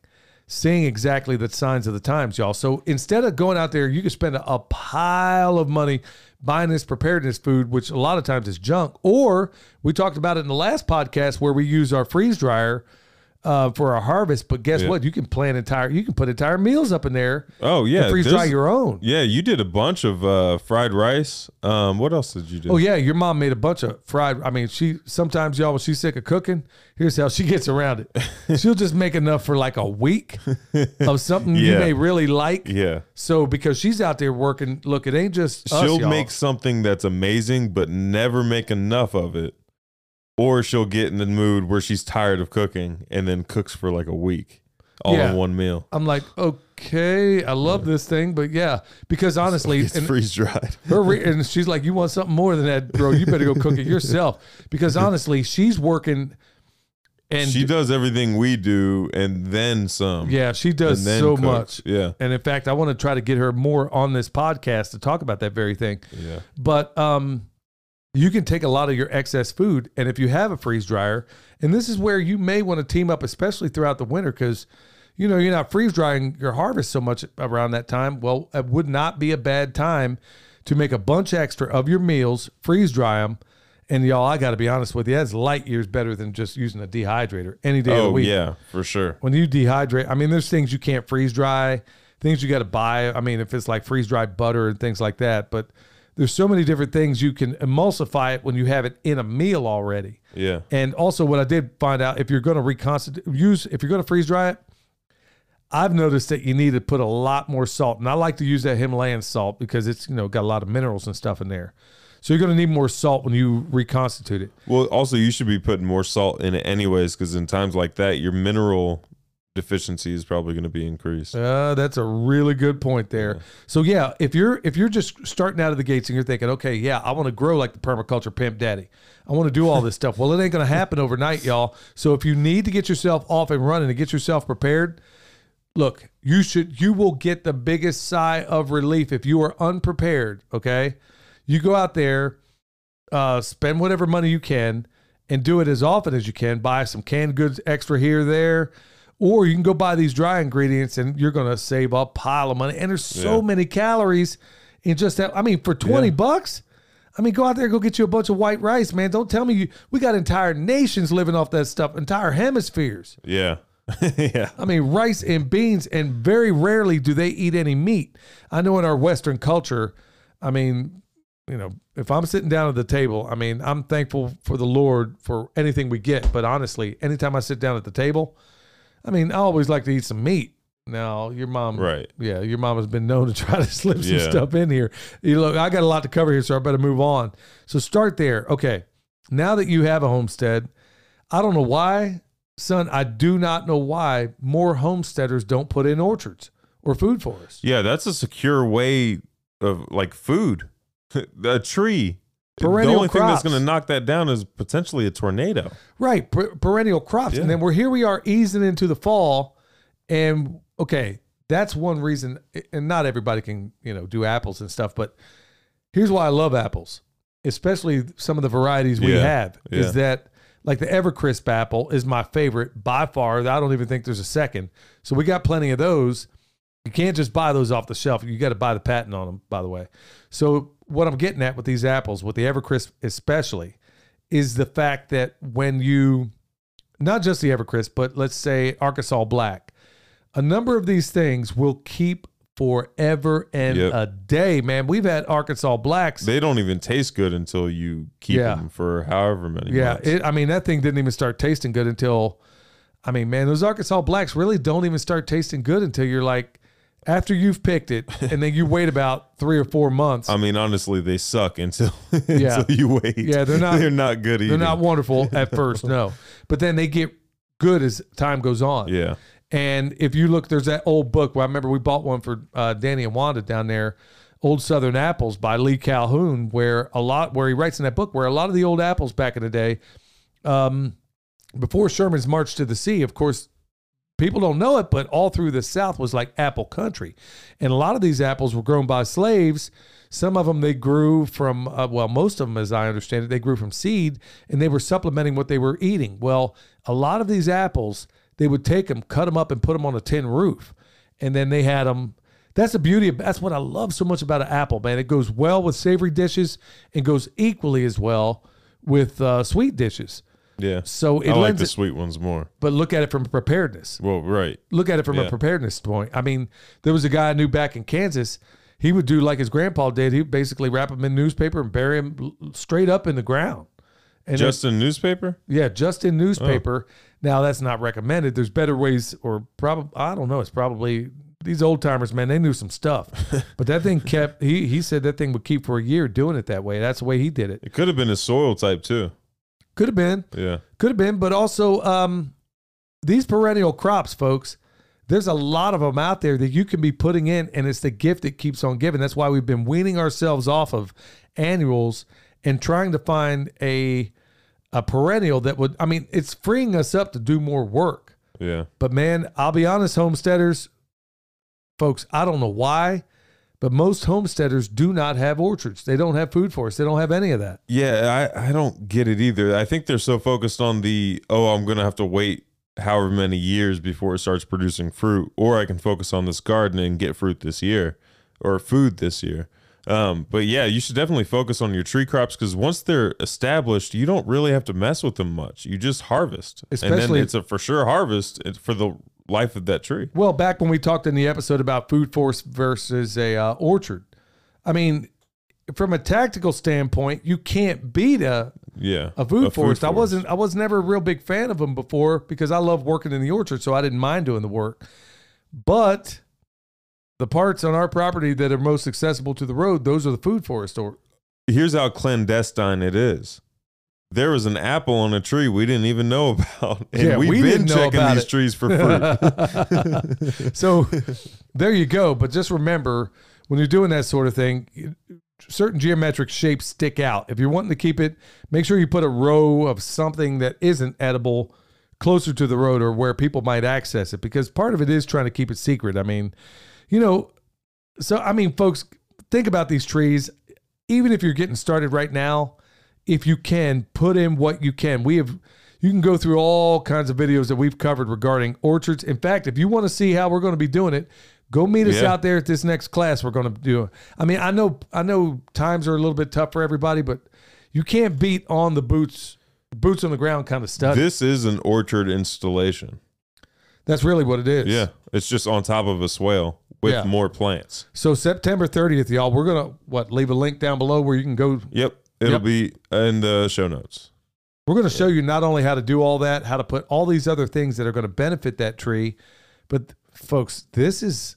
seeing exactly the signs of the times y'all so instead of going out there you could spend a, a pile of money buying this preparedness food which a lot of times is junk or we talked about it in the last podcast where we use our freeze dryer uh, for a harvest but guess Yeah. what you can plant entire you can put entire meals up in there Oh, yeah. freeze dry your own Yeah, you did a bunch of uh, fried rice. Um, what else did you do? Oh yeah, your mom made a bunch of fried. I mean, she sometimes y'all when she's sick of cooking, here's how she gets around it. She'll just make enough for like a week of something you may really like. Yeah. So because she's out there working, look, it ain't just us, She'll y'all. make something that's amazing, but never make enough of it. Or she'll get in the mood where she's tired of cooking and then cooks for like a week. all Yeah. in one meal. I'm like, okay, I love this thing, but yeah, because honestly, It's and freeze dried. her re- and she's like, you want something more than that, bro? You better go cook it yourself. Because honestly, she's working, and she does everything we do and then some. yeah, she does so cooks. much. Yeah. And in fact, I want to try to get her more on this podcast to talk about that very thing. Yeah. But um, you can take a lot of your excess food, and if you have a freeze dryer, and this is where you may want to team up, especially throughout the winter, because you know you're not freeze drying your harvest so much around that time. Well, it would not be a bad time to make a bunch extra of your meals, freeze dry them, and y'all, I got to be honest with you, that's light years better than just using a dehydrator any day of the Oh week yeah, for sure. when you dehydrate, I mean, there's things you can't freeze dry, things you got to buy. I mean, if it's like freeze dried butter and things like that, but there's so many different things you can emulsify it when you have it in a meal already. Yeah. And also, what I did find out if you're going to reconstitute, use if you're going to freeze dry it, I've noticed that you need to put a lot more salt, and I like to use that Himalayan salt because it's you know got a lot of minerals and stuff in there. So you're going to need more salt when you reconstitute it. Well, also you should be putting more salt in it anyways, because in times like that, your mineral deficiency is probably going to be increased. Uh, that's a really good point there. So yeah, if you're if you're just starting out of the gates and you're thinking, okay, yeah, I want to grow like the permaculture pimp daddy. I want to do all this stuff. Well, it ain't gonna happen overnight, y'all. So if you need to get yourself off and running and get yourself prepared, look, you should you will get the biggest sigh of relief if you are unprepared. Okay, you go out there, uh, spend whatever money you can, and do it as often as you can. Buy some canned goods extra here there, or you can go buy these dry ingredients, and you're gonna save a pile of money. And there's so Yeah. many calories in just that. I mean, for twenty Yeah. bucks. I mean, go out there, go get you a bunch of white rice, man. Don't tell me you. We got entire nations living off that stuff, entire hemispheres. Yeah. yeah. I mean, rice and beans, and very rarely do they eat any meat. I know in our Western culture, I mean, you know, if I'm sitting down at the table, I mean, I'm thankful for the Lord for anything we get. But honestly, anytime I sit down at the table, I mean, I always like to eat some meat. Now, your mom, Right. Yeah, your mom has been known to try to slip some Yeah. stuff in here. You look, I got a lot to cover here, so I better move on. So start there. Okay, now that you have a homestead, I don't know why, son. I do not know why more homesteaders don't put in orchards or food forests. Yeah, that's a secure way of like food. a tree. Perennial the only thing that's going to knock that down is potentially a tornado. Right, per- perennial crops, Yeah. and then we're here. We are easing into the fall, and okay, that's one reason. And not everybody can, you know, do apples and stuff. But here's why I love apples, especially some of the varieties we Yeah, have. Is that like the Evercrisp apple is my favorite by far. I don't even think there's a second. So we got plenty of those. You can't just buy those off the shelf. You got to buy the patent on them, by the way. So what I'm getting at with these apples, with the Evercrisp especially, is the fact that when you, not just the Evercrisp, but let's say Arkansas Black, a number of these things will keep forever and Yep. a day. Man, we've had Arkansas Blacks. They don't even taste good until you keep Yeah. them for however many yeah, it, I mean that thing didn't even start tasting good until, I mean, man, those Arkansas Blacks really don't even start tasting good until you're like, after you've picked it, and then you wait about three or four months. I mean, honestly, they suck until, Yeah. until you wait. Yeah, they're not- They're not good either. They're not wonderful at first, no, but then they get good as time goes on. Yeah. And if you look, there's that old book. Well, I remember we bought one for uh, Danny and Wanda down there, "Old Southern Apples" by Lee Calhoun, where a lot where he writes in that book where a lot of the old apples back in the day, um, before Sherman's March to the Sea, of course, people don't know it, but all through the South was like apple country, and a lot of these apples were grown by slaves. Some of them they grew from, uh, well, most of them, as I understand it, they grew from seed, and they were supplementing what they were eating. Well, a lot of these apples, they would take them, cut them up, and put them on a tin roof, and then they had them. That's the beauty of that's what I love so much about an apple, man. It goes well with savory dishes and goes equally as well with uh, sweet dishes. Yeah. So it I like the it, sweet ones more. but look at it from preparedness Well, right. look at it from a preparedness point. I mean, there was a guy I knew back in Kansas. He would do like his grandpa did. He would basically wrap them in newspaper and bury them straight up in the ground. And it- Just in newspaper? yeah, just in newspaper. Oh. Now that's not recommended. There's better ways, or probably I don't know. It's probably these old timers, man. They knew some stuff, but that thing kept. He he said that thing would keep for a year doing it that way. That's the way he did it. It could have been a soil type too. Could have been. Yeah. Could have been, but also um, these perennial crops, folks, There's a lot of them out there that you can be putting in, and it's the gift that keeps on giving. That's why we've been weaning ourselves off of annuals and trying to find a a perennial that would. I mean, it's freeing us up to do more work. Yeah. But man, I'll be honest, homesteaders, folks, I don't know why, but most homesteaders do not have orchards. They don't have food forests. They don't have any of that. Yeah, I, I don't get it either. I think they're so focused on the oh, I'm gonna have to wait however many years before it starts producing fruit, or I can focus on this garden and get fruit this year or food this year. Um, but yeah, you should definitely focus on your tree crops because once they're established, you don't really have to mess with them much. You just harvest, and then it's a for sure harvest for the life of that tree. Well, back when we talked in the episode about food forest versus a uh, orchard, I mean, from a tactical standpoint, you can't beat a Yeah, a food, forest. I wasn't I was never a real big fan of them before because I love working in the orchard, so I didn't mind doing the work. But the parts on our property that are most accessible to the road, those are the food forest or here's how clandestine it is. There was an apple on a tree we didn't even know about, and Yeah, we've we been checking these it. trees for fruit. so there you go. But just remember when you're doing that sort of thing, certain geometric shapes stick out. If you're wanting to keep it, make sure you put a row of something that isn't edible closer to the road or where people might access it because part of it is trying to keep it secret. I mean, you know, so I mean, folks, think about these trees. Even if you're getting started right now, if you can put in what you can, we have. You can go through all kinds of videos that we've covered regarding orchards. In fact, if you want to see how we're going to be doing it, go meet us Yeah. out there at this next class. We're going to do. I mean, I know, I know, times are a little bit tough for everybody, but you can't beat on the boots, boots on the ground kind of stuff. this is an orchard installation. That's really what it is. Yeah, it's just on top of a swale with Yeah. more plants. So September 30th, y'all, we're gonna what leave a link down below where you can go. Yep, it'll Yep. be in the show notes. We're gonna show you not only how to do all that, how to put all these other things that are going to benefit that tree, but folks, this is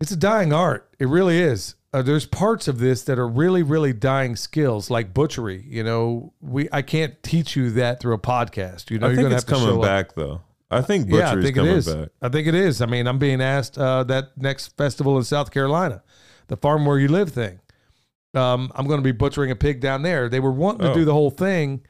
it's a dying art. It really is. Uh, there's parts of this that are really, really dying skills, like butchery. You know, we I can't teach you that through a podcast. You know, I you're gonna have to show coming up. back though. I think butchery Yeah, I think it coming is. back. I think it is. I mean, I'm being asked uh, that next festival in South Carolina, the farm where you live thing. Um, I'm going to be butchering a pig down there. They were wanting to Oh. do the whole thing,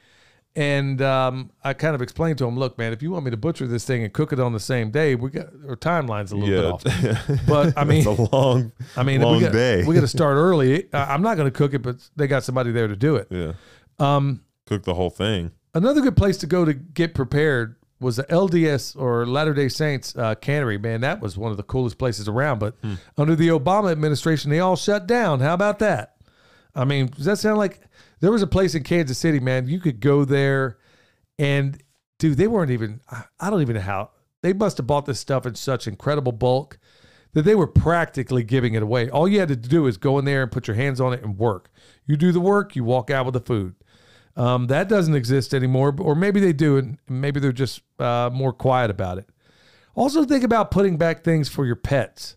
and um, I kind of explained to them, "Look, man, if you want me to butcher this thing and cook it on the same day, we got our timeline's a little bit off." But I mean, it's a long, I mean, long we got, day. we got to start early. I'm not going to cook it, but they got somebody there to do it. yeah, Um, cook the whole thing. Another good place to go to get prepared was the LDS or Latter Day Saints uh, cannery. Man, that was one of the coolest places around. But Hmm. under the Obama administration, they all shut down. How about that? I mean, does that sound like there was a place in Kansas City, man? You could go there, and dude, they weren't even. I- don't even know how they must have bought this stuff in such incredible bulk that they were practically giving it away. All you had to do is go in there and put your hands on it and work. You do the work, you walk out with the food. Um, that doesn't exist anymore, or maybe they do, and maybe they're just uh, more quiet about it. Also, think about putting back things for your pets.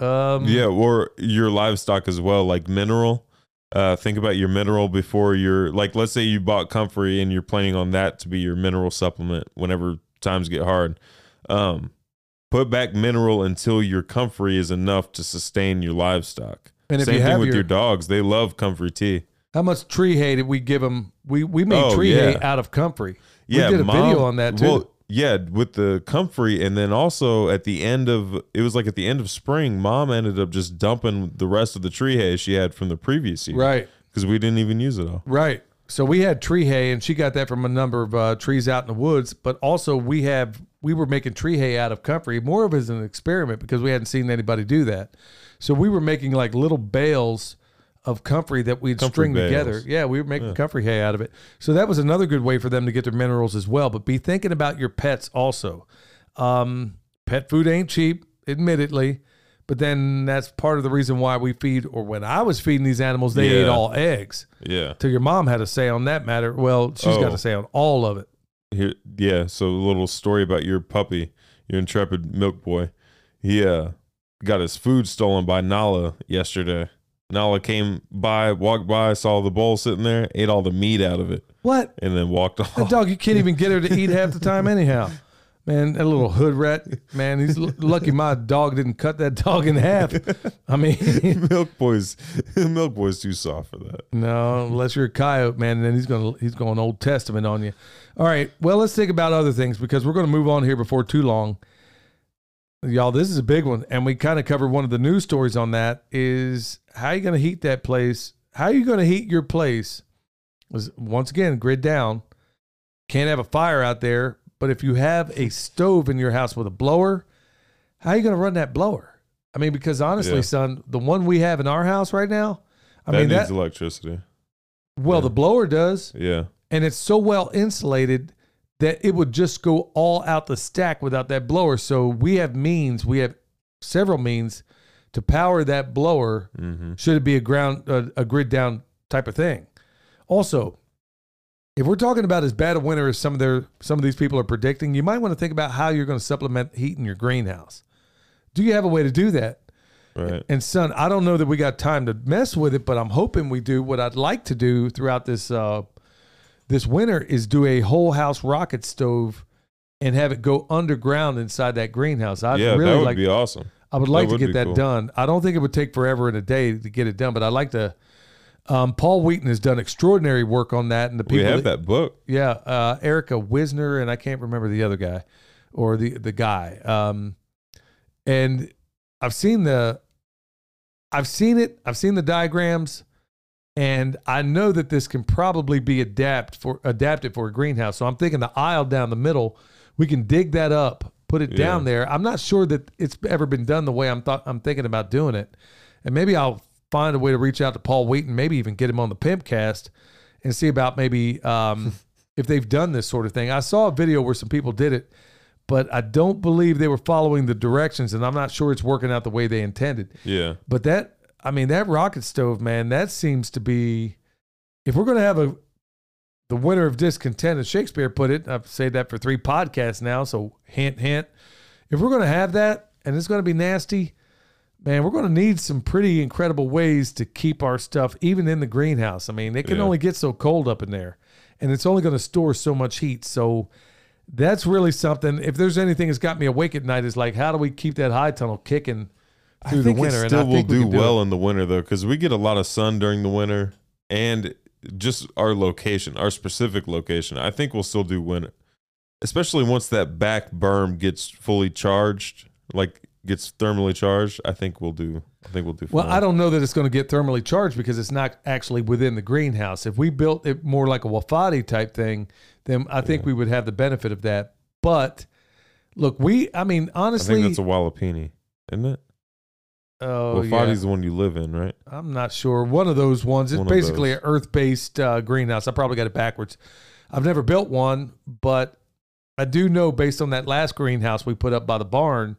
Um, Yeah, or your livestock as well, like mineral. Uh, think about your mineral before you're like, let's say you bought comfrey and you're planning on that to be your mineral supplement whenever times get hard. Um, put back mineral until your comfrey is enough to sustain your livestock. And Same thing with your- your dogs; they love comfrey tea. How much tree hay did we give them? We we made Oh, tree yeah. hay out of comfrey. Yeah, we did a mom- video on that too. Well, yeah, with the comfrey, and then also at the end of it was like at the end of spring, mom ended up just dumping the rest of the tree hay she had from the previous year, right, Because we didn't even use it all. right. So we had tree hay, and she got that from a number of uh, trees out in the woods. But also, we have we were making tree hay out of comfrey more of as an experiment because we hadn't seen anybody do that. So we were making like little bales of comfrey that we'd Comfrey string bales. together. Yeah, we were making comfrey hay out of it. So that was another good way for them to get their minerals as well. But be thinking about your pets also. Um, pet food ain't cheap, admittedly, but then that's part of the reason why we feed. Or when I was feeding these animals, they ate all eggs. Yeah. Till your mom had a say on that matter. Well, she's got Oh. a say on all of it. Here, yeah. So a little story about your puppy, your intrepid milk boy. He uh got his food stolen by Nala yesterday. Nala came by, walked by, saw the bowl sitting there, ate all the meat out of it, What? and then walked That off. dog, you can't even get her to eat half the time anyhow. Man, that little hood rat, man, he's lucky my dog didn't cut that dog in half. I mean, Milk Boy's Milk Boy's too soft for that. no, unless you're a coyote, man, then he's gonna he's going Old Testament on you. All right, well, let's think about other things because we're gonna move on here before too long. Y'all, this is a big one, and we kind of covered one of the news stories on that. Is how are you gonna heat that place? How are you gonna heat your place? Was once again grid down. Can't have a fire out there, but if you have a stove in your house with a blower, how are you gonna run that blower? I mean, because honestly, Yeah. son, the one we have in our house right now, I that mean needs that electricity. well, yeah. the blower does, Yeah. and it's so well insulated that it would just go all out the stack without that blower. So we have means, we have several means to power that blower. Mm-hmm. Should it be a ground, uh, a grid down type of thing? Also, if we're talking about as bad a winter as some of their some of these people are predicting, you might want to think about how you're going to supplement heat in your greenhouse. Do you have a way to do that? Right. And son, I don't know that we got time to mess with it, but I'm hoping we do. What I'd like to do throughout this uh, this winter is do a whole house rocket stove and have it go underground inside that greenhouse. I'd yeah, really that would like be awesome. I would like that to would get that cool. done. I don't think it would take forever in a day to get it done, but I'd like to. Um, Paul Wheaton has done extraordinary work on that, and the people We have that book. yeah, uh, Erica Wisner, and I can't remember the other guy or the the guy. Um, and I've seen the, I've seen it. I've seen the diagrams, and I know that this can probably be adapt for adapted for a greenhouse. So I'm thinking the aisle down the middle, we can dig that up, put it Yeah. down there. I'm not sure that it's ever been done the way I'm thought I'm thinking about doing it, and maybe I'll find a way to reach out to Paul Wheaton, maybe even get him on the Pimpcast and see about maybe um, if they've done this sort of thing. I saw a video where some people did it, but I don't believe they were following the directions, and I'm not sure it's working out the way they intended. Yeah. But that, I mean, that rocket stove, man, that seems to be, if we're going to have a, the winter of discontent, as Shakespeare put it, I've said that for three podcasts now, so hint, hint. If we're going to have that and it's going to be nasty, man, we're going to need some pretty incredible ways to keep our stuff even in the greenhouse. I mean, it can Yeah. only get so cold up in there, and it's only going to store so much heat. So that's really something. If there's anything that's got me awake at night, is like, how do we keep that high tunnel kicking through I think the winter? still I will we do well in the winter though, because we get a lot of sun during the winter, and just our location, our specific location. I think we'll still do winter, especially once that back berm gets fully charged, like gets thermally charged. I think we'll do. I think we'll do. Well, fine. I don't know that it's going to get thermally charged because it's not actually within the greenhouse. If we built it more like a Wofati type thing, then I think we would have the benefit of that. But look, we, I mean, I honestly, think that's a Walipini, isn't it? Oh, well, yeah. Fadi's the one you live in, right? I'm not sure. One of those ones. It's One basically an earth based uh, greenhouse. I probably got it backwards. I've never built one, but I do know based on that last greenhouse we put up by the barn,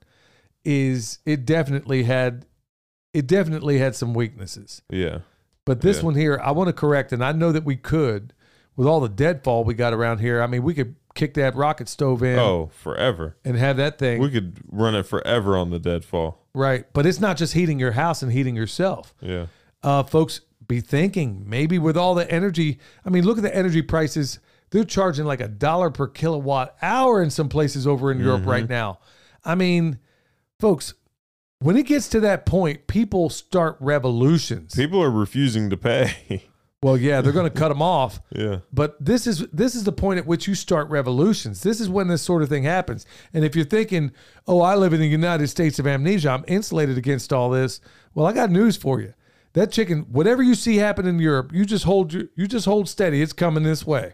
is it definitely had it definitely had some weaknesses. Yeah. But this Yeah. one here, I want to correct, and I know that we could with all the deadfall we got around here. I mean, we could kick that rocket stove in Oh, forever. and have that thing We could run it forever on the deadfall. Right. But it's not just heating your house and heating yourself. Yeah. uh, folks be thinking maybe with all the energy. I mean, look at the energy prices. They're charging like a dollar per kilowatt hour in some places over in Europe right now. I mean, folks, when it gets to that point, people start revolutions. People are refusing to pay. Well, yeah, they're going to cut them off. yeah. But this is this is the point at which you start revolutions. This is when this sort of thing happens. And if you're thinking, "Oh, I live in the United States of amnesia. I'm insulated against all this." Well, I got news for you. That chicken, whatever you see happen in Europe, you just hold your, you just hold steady. It's coming this way.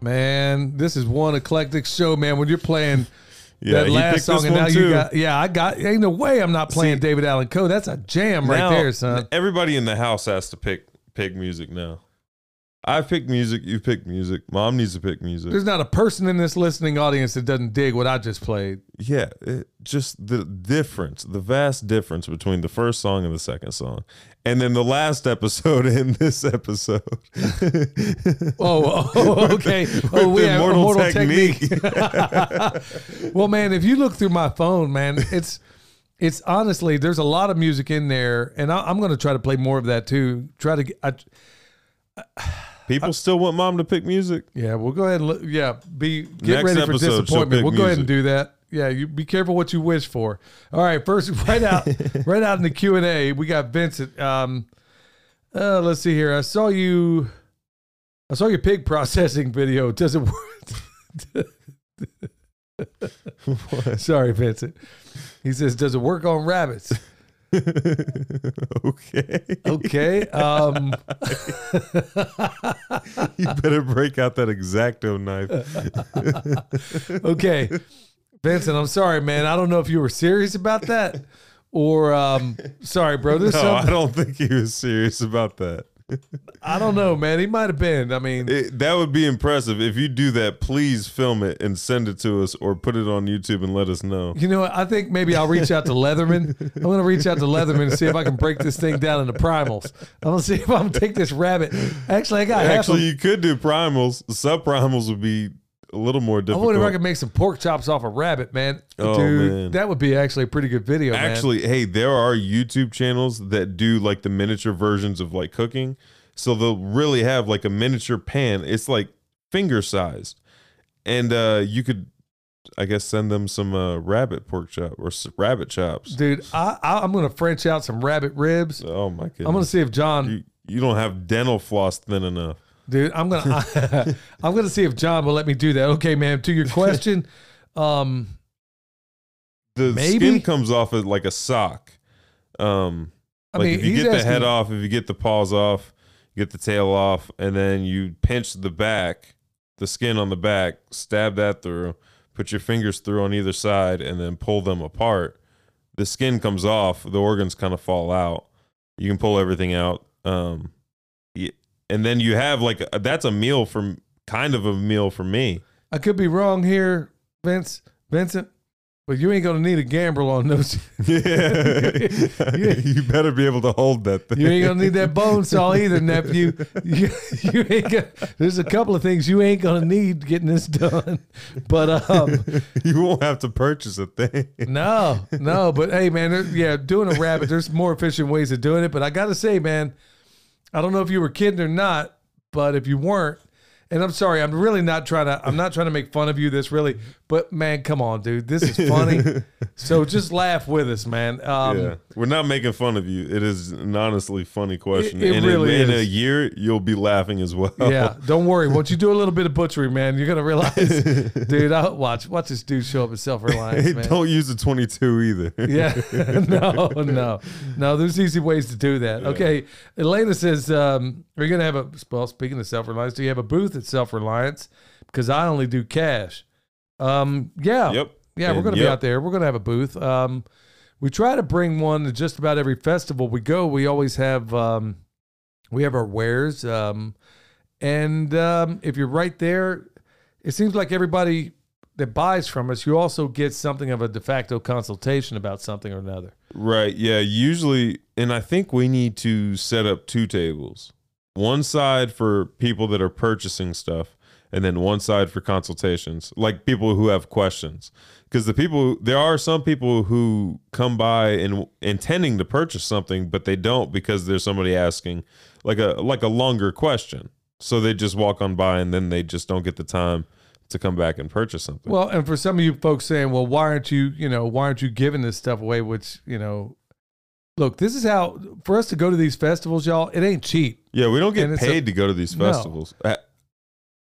Man, this is one eclectic show, man. When you're playing Yeah. that last song, and now too. you got yeah, I got ain't no way I'm not playing See- David Allen Coe. That's a jam right Now, there, son. Everybody in the house has to pick pick music now. I pick music. You pick music. Mom needs to pick music. There's not a person in this listening audience that doesn't dig what I just played. Yeah, it, just the difference, the vast difference between the first song and the second song, and then the last episode and this episode. Oh, oh okay. Oh, we have Immortal Immortal Technique. Technique. well, man, if you look through my phone, man, it's it's honestly there's a lot of music in there, and I, I'm going to try to play more of that too. Try to get, I, People still want mom to pick music. yeah, we'll go ahead and look, yeah, be get Next ready for disappointment. We'll go ahead and do that. Yeah, you be careful what you wish for. All right, first right out, right out in the Q and A, we got Vincent. Um, uh, let's see here. I saw you. I saw your pig processing video. Does it work? Sorry, Vincent. He says, "Does it work on rabbits?" okay, Okay. Um, you better break out that exacto knife. okay, Vincent. I'm sorry, man. I don't know if you were serious about that or um, sorry, bro. There's No, I don't think he was serious about that. I don't know, man. He might have been. I mean, It, that would be impressive. If you do that, please film it and send it to us or put it on YouTube and let us know. you know, what? I think maybe I'll reach out to Leatherman. I'm going to reach out to Leatherman and see if I can break this thing down into primals. I'm going to see if I can take this rabbit. Actually, I got Actually, you could do primals. Subprimals would be a little more difficult. I difficult. wonder if I could make some pork chops off a rabbit, man. Oh, Dude, man. that would be actually a pretty good video, man. Actually, hey, there are YouTube channels that do like the miniature versions of like cooking. So they'll really have like a miniature pan. It's like finger sized. And uh you could I guess send them some uh rabbit pork chop or s- rabbit chops. Dude, I, I, I'm to French out some rabbit ribs. Oh my goodness. I'm to see if John, you, you don't have dental floss thin enough. Dude, I'm going to, I'm going to see if John will let me do that. Okay, man. To your question, um, The Maybe? skin comes off as like a sock. Um I like mean, if you get the asking- head off, if you get the paws off, you get the tail off, and then you pinch the back, the skin on the back, stab that through, put your fingers through on either side, and then pull them apart. The skin comes off, the organs kind of fall out. You can pull everything out, um, y- and then you have like a, that's a meal from kind of a meal for me. I could be wrong here, Vince, Vincent, but you ain't going to need a gambrel on those. Yeah, you better be able to hold that thing. You ain't gonna need that bone saw either, nephew. You, you ain't got, there's a couple of things you ain't gonna need getting this done. But um, you won't have to purchase a thing. no, no. But hey, man, there, yeah, doing a rabbit. There's more efficient ways of doing it. But I gotta say, man, I don't know if you were kidding or not, but if you weren't, and I'm sorry, I'm really not trying to. I'm not trying to make fun of you. This really, but man, come on, dude, this is funny. so just laugh with us, man. Um, yeah, we're not making fun of you. It is an honestly funny question. It- it and really in, in a year, you'll be laughing as well. Yeah, don't worry. Once you do a little bit of butchery, man, you're gonna realize, dude. I watch watch this dude show up at Self Reliance, Hey, man. don't use a 22 either. Yeah, no, no, no. There's easy ways to do that. Okay, Elena says, um, "Are you gonna have a well?" Speaking of Self Reliance, do you have a booth at Self Reliance? Because I only do cash. Um, yeah, Yep. yeah, we're gonna be out there. We're gonna have a booth. Um, we try to bring one to just about every festival we go. We always have um, we have our wares. Um, and um, if you're right there, it seems like everybody that buys from us, you also get something of a de facto consultation about something or another. Right. Yeah. Usually, and I think we need to set up two tables one side for people that are purchasing stuff, and then one side for consultations, like people who have questions. Because the people, there are some people who come by and intending to purchase something, but they don't because there's somebody asking like a like a longer question. So they just walk on by and then they just don't get the time to come back and purchase something. Well, and for some of you folks saying, well, why aren't you, you know, why aren't you giving this stuff away? Which, you know, look, this is how, for us to go to these festivals, y'all, it ain't cheap. Yeah, we don't get And it's a- paid to go to these No. festivals.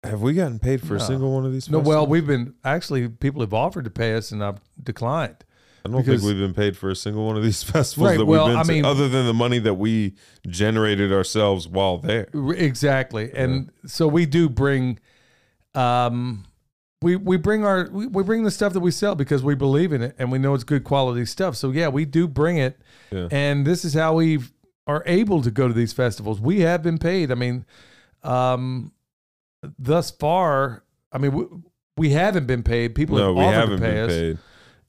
Have we gotten paid for a No. single one of these? No, festivals? well, we've been, actually, people have offered to pay us and I've declined. I don't because- think we've been paid for a single one of these festivals Right, that well, we've been I to, mean- other than the money that we generated ourselves while there. R- Exactly. And so we do bring um we we bring our we, we bring the stuff that we sell because we believe in it and we know it's good quality stuff. So yeah, we do bring it. Yeah. And this is how we are able to go to these festivals. We have been paid. I mean, Um, thus far, I mean, we, we haven't been paid. People no, have we haven't to pay been us, paid.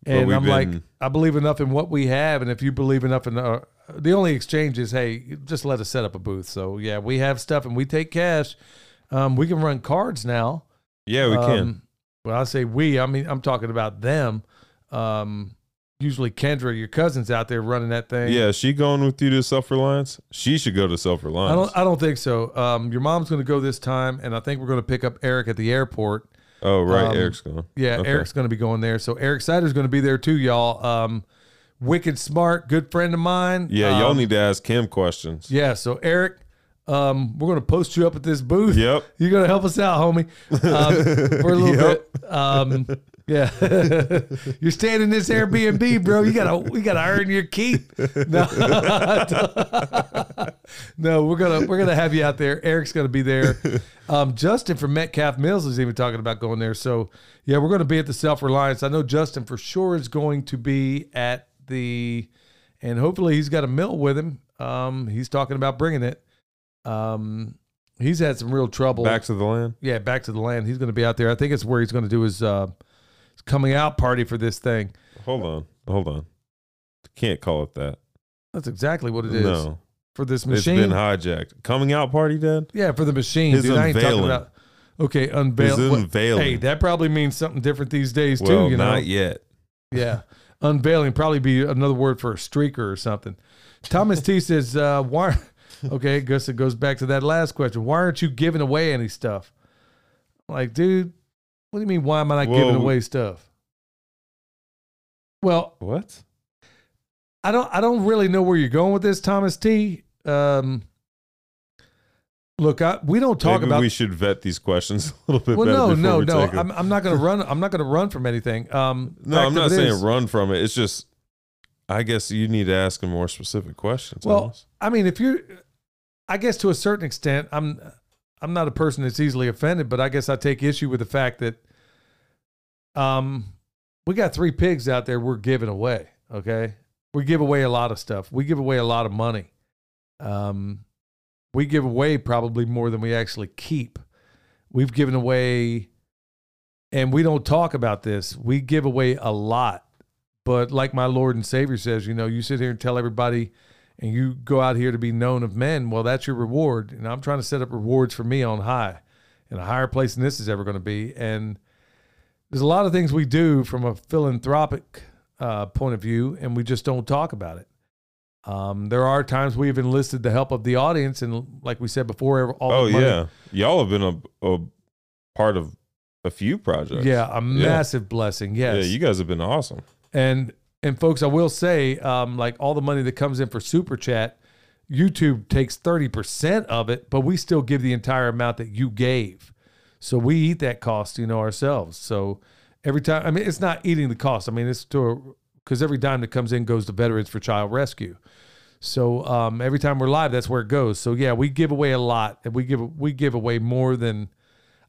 and I'm like, I believe enough in what we have, and if you believe enough in uh, the only exchange is, hey, just let us set up a booth. So yeah, we have stuff, and we take cash. Um, we can run cards now. Yeah, we can. Well, I say we. I mean, I'm talking about them. Um, usually Kendra, your cousin's out there running that thing. Yeah, is she going with you to self reliance? She should go to self reliance. I don't. I don't think so. Um, your mom's going to go this time, and I think we're going to pick up Eric at the airport. oh, right. um, Eric's going. Yeah, Okay. Eric's going to be going there. So Eric Sider's going to be there too, y'all. Um, wicked smart, good friend of mine. Yeah, y'all Um, need to ask him questions. Yeah. So Eric, um, we're going to post you up at this booth. Yep. You're going to help us out, homie, um, for a little Yep. bit. Um, yeah, you're staying in this Airbnb, bro. You gotta, we gotta earn your keep. No, no, we're gonna, we're gonna have you out there. Eric's gonna be there. Um, Justin from Metcalf Mills is even talking about going there. So yeah, we're gonna be at the Self Reliance. I know Justin for sure is going to be at the, and hopefully he's got a mill with him. Um, he's talking about bringing it. Um, he's had some real trouble. Back to the land. Yeah, back to the land. He's going to be out there. I think it's where he's going to do his uh, his coming out party for this thing. Hold on. Hold on. Can't call it that. That's exactly what it is No. for this It's machine. been hijacked. Coming out party, Dad? yeah, for the machine. His dude, I ain't unveiling. about. Okay, unveil. His unveiling. Hey, that probably means something different these days well, too. You know, not yet. Yeah. Unveiling probably be another word for a streaker or something. Thomas T says, uh, why okay, Gus, it goes back to that last question. Why aren't you giving away any stuff? Like, dude, what do you mean why am I not Well, giving away stuff? Well, What? I don't I don't really know where you're going with this, Thomas T. Um Look, I, we don't talk Maybe about we should vet these questions a little bit well, better. no, no, we no. I'm, I'm not going to run. I'm not going to run from anything. Um, no, I'm not saying is- run from it. It's just, I guess you need to ask him more specific questions. Well, almost. I mean, if you're, I guess to a certain extent, I'm, I'm not a person that's easily offended, but I guess I take issue with the fact that, um, we got three pigs out there we're giving away. Okay, we give away a lot of stuff. We give away a lot of money. Um, we give away probably more than we actually keep. We've given away, and we don't talk about this. We give away a lot, but like my Lord and Savior says, you know, you sit here and tell everybody and you go out here to be known of men, well, that's your reward. And I'm trying to set up rewards for me on high, in a higher place than this is ever going to be. And there's a lot of things we do from a philanthropic uh, point of view, and we just don't talk about it. Um, there are times we've enlisted the help of the audience, and like we said before, all oh the money, yeah, y'all have been a, a part of a few projects. yeah, a massive blessing. Yes, yeah, you guys have been awesome. And and folks, I will say, um, like all the money that comes in for super chat, YouTube takes thirty percent of it, but we still give the entire amount that you gave. So we eat that cost, you know, ourselves. So every time, I mean, it's not eating the cost. I mean, it's to because every dime that comes in goes to Veterans for Child Rescue. So um, every time we're live, that's where it goes. So yeah, we give away a lot, and we give we give away more than.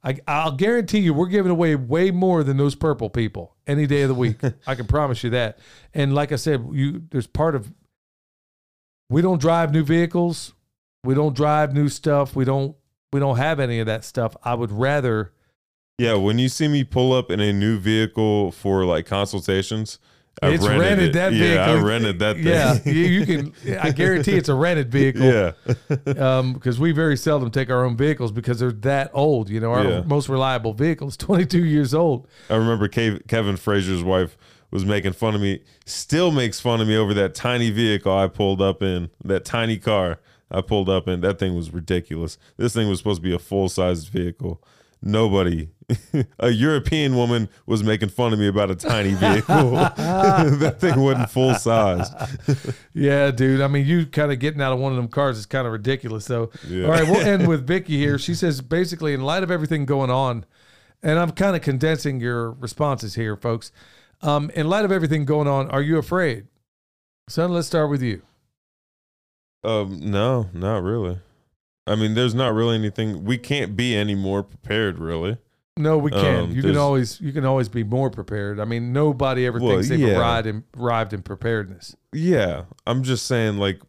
I, I'll guarantee you, we're giving away way more than those purple people any day of the week. I can promise you that. And like I said, you there's part of we don't drive new vehicles, we don't drive new stuff, we don't we don't have any of that stuff. I would rather Yeah, when you see me pull up in a new vehicle for like consultations, I it's rented, rented it. that yeah, vehicle. I rented that thing. Yeah, you, can. I guarantee it's a rented vehicle. yeah. um, because we very seldom take our own vehicles because they're that old. You know, our Yeah. most reliable vehicle is 22 years old. I remember Kev- Kevin Frazier's wife was making fun of me, still makes fun of me over that tiny vehicle I pulled up in, that tiny car I pulled up in. That thing was ridiculous. This thing was supposed to be a full sized vehicle. Nobody, a European woman was making fun of me about a tiny vehicle. that thing wasn't full size. Yeah, dude. I mean, you kind of getting out of one of them cars is kind of ridiculous. So, Yeah. all right, we'll end with Vicky here. She says basically, in light of everything going on, and I'm kind of condensing your responses here, folks. Um, in light of everything going on, are you afraid? Son, let's start with you. Um, no, not really. I mean, there's not really anything. We can't be any more prepared, really. No, we can't. Um, you can always you can always be more prepared. I mean, nobody ever Well, thinks they've yeah. arrived in, arrived in preparedness. Yeah, I'm just saying, like,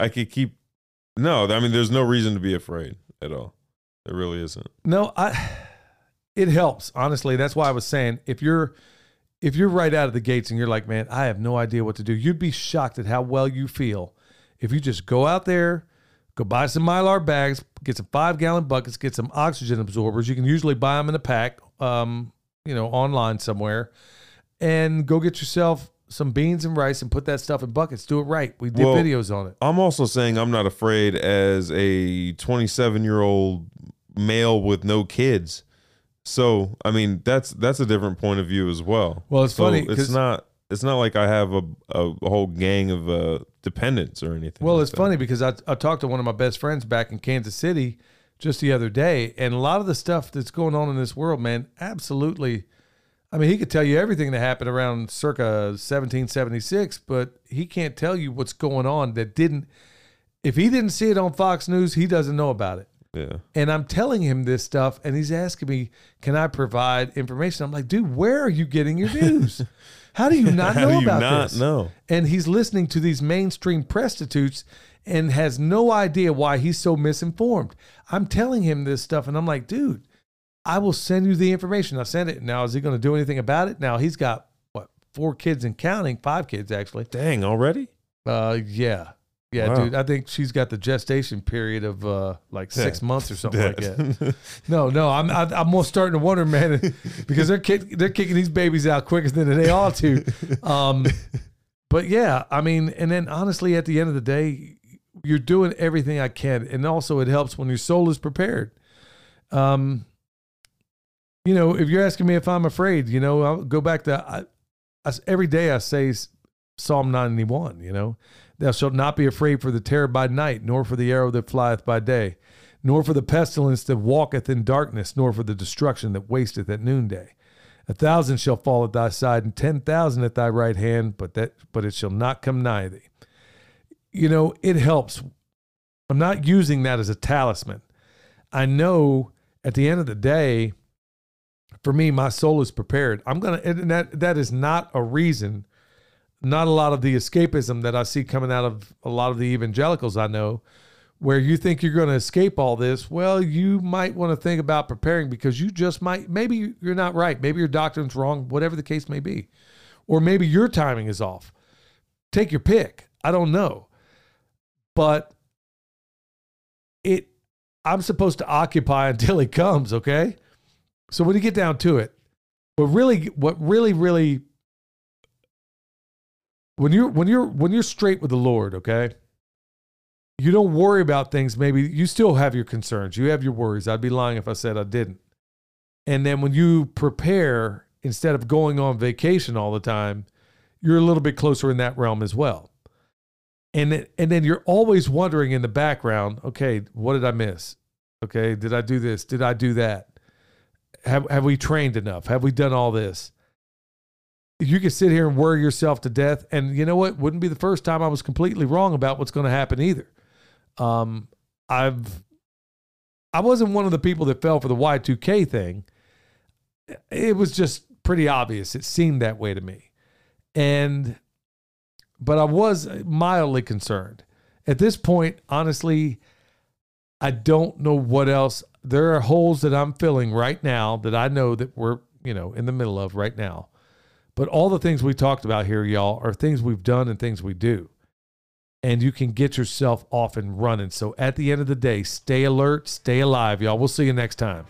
I could keep. No, I mean, there's no reason to be afraid. at all. It really isn't. No, I. It helps honestly. That's why I was saying if you're if you're right out of the gates and you're like, man, I have no idea what to do. You'd be shocked at how well you feel if you just go out there, go buy some mylar bags, get some five gallon buckets, get some oxygen absorbers. You can usually buy them in a pack, um, you know, online somewhere, and go get yourself some beans and rice and put that stuff in buckets. Do it right. We did Well, videos on it. I'm also saying I'm not afraid as a 27 year old male with no kids. So I mean that's that's a different point of view as well. Well, it's So funny It's not it's not like I have a a, whole gang of uh, dependents or anything. Well, like it's that. funny because I, I talked to one of my best friends back in Kansas City just the other day, and a lot of the stuff that's going on in this world, man, absolutely. I mean, he could tell you everything that happened around circa 1776, but he can't tell you what's going on that didn't. If he didn't see it on Fox News, he doesn't know about it. Yeah. And I'm telling him this stuff, and he's asking me, "Can I provide information?" I'm like, "Dude, where are you getting your news? How do you not know about not this?" know? And he's listening to these mainstream prostitutes and has no idea why he's so misinformed. I'm telling him this stuff, and I'm like, "Dude, I will send you the information. I send it. Now, is he going to do anything about it? Now he's got what four kids and counting, five kids actually. Dang, already? Uh, yeah, yeah, Wow. dude. I think she's got the gestation period of uh like six Yeah. months or something like that. No, no, I'm I, I'm more starting to wonder, man, because they're kick, they're kicking these babies out quicker than they ought to. Um, but yeah, I mean, and then honestly, at the end of the day, you're doing everything I can, and also it helps when your soul is prepared. Um, you know, if you're asking me if I'm afraid, you know, I'll go back to I, I, every day I say Psalm 91. You know, thou shalt not be afraid for the terror by night, nor for the arrow that flieth by day nor for the pestilence that walketh in darkness, nor for the destruction that wasteth at noonday. A thousand shall fall at thy side, and ten thousand at thy right hand, but that but it shall not come nigh thee. You know, it helps. I'm not using that as a talisman. I know at the end of the day, for me, my soul is prepared. I'm gonna and that that is not a reason, not a lot of the escapism that I see coming out of a lot of the evangelicals I know where you think you're going to escape all this, well, you might want to think about preparing because you just might, maybe you're not right. Maybe your doctrine's wrong, whatever the case may be. Or maybe your timing is off. Take your pick. I don't know. But it, I'm supposed to occupy until he comes, okay? So when you get down to it, what really, what really, really, when you're, when you're, when you're straight with the Lord, okay? you don't worry about things. Maybe you still have your concerns. You have your worries. I'd be lying if i said i didn't. And then when you prepare instead of going on vacation all the time you're a little bit closer in that realm as well. And then, and then you're always wondering in the background okay what did i miss? Okay did i do this? Did i do that? Have, have we trained enough? Have we done all this you can sit here and worry yourself to death and you know what wouldn't be the first time i was completely wrong about what's going to happen either um, I've I wasn't one of the people that fell for the Y2K thing. It was just pretty obvious. It seemed that way to me. And but I was mildly concerned. At this point, honestly, I don't know what else. There are holes that I'm filling right now that I know that we're, you know, in the middle of right now. But all the things we talked about here, y'all, are things we've done and things we do and you can get yourself off and running. So at the end of the day, stay alert, stay alive, y'all. We'll see you next time.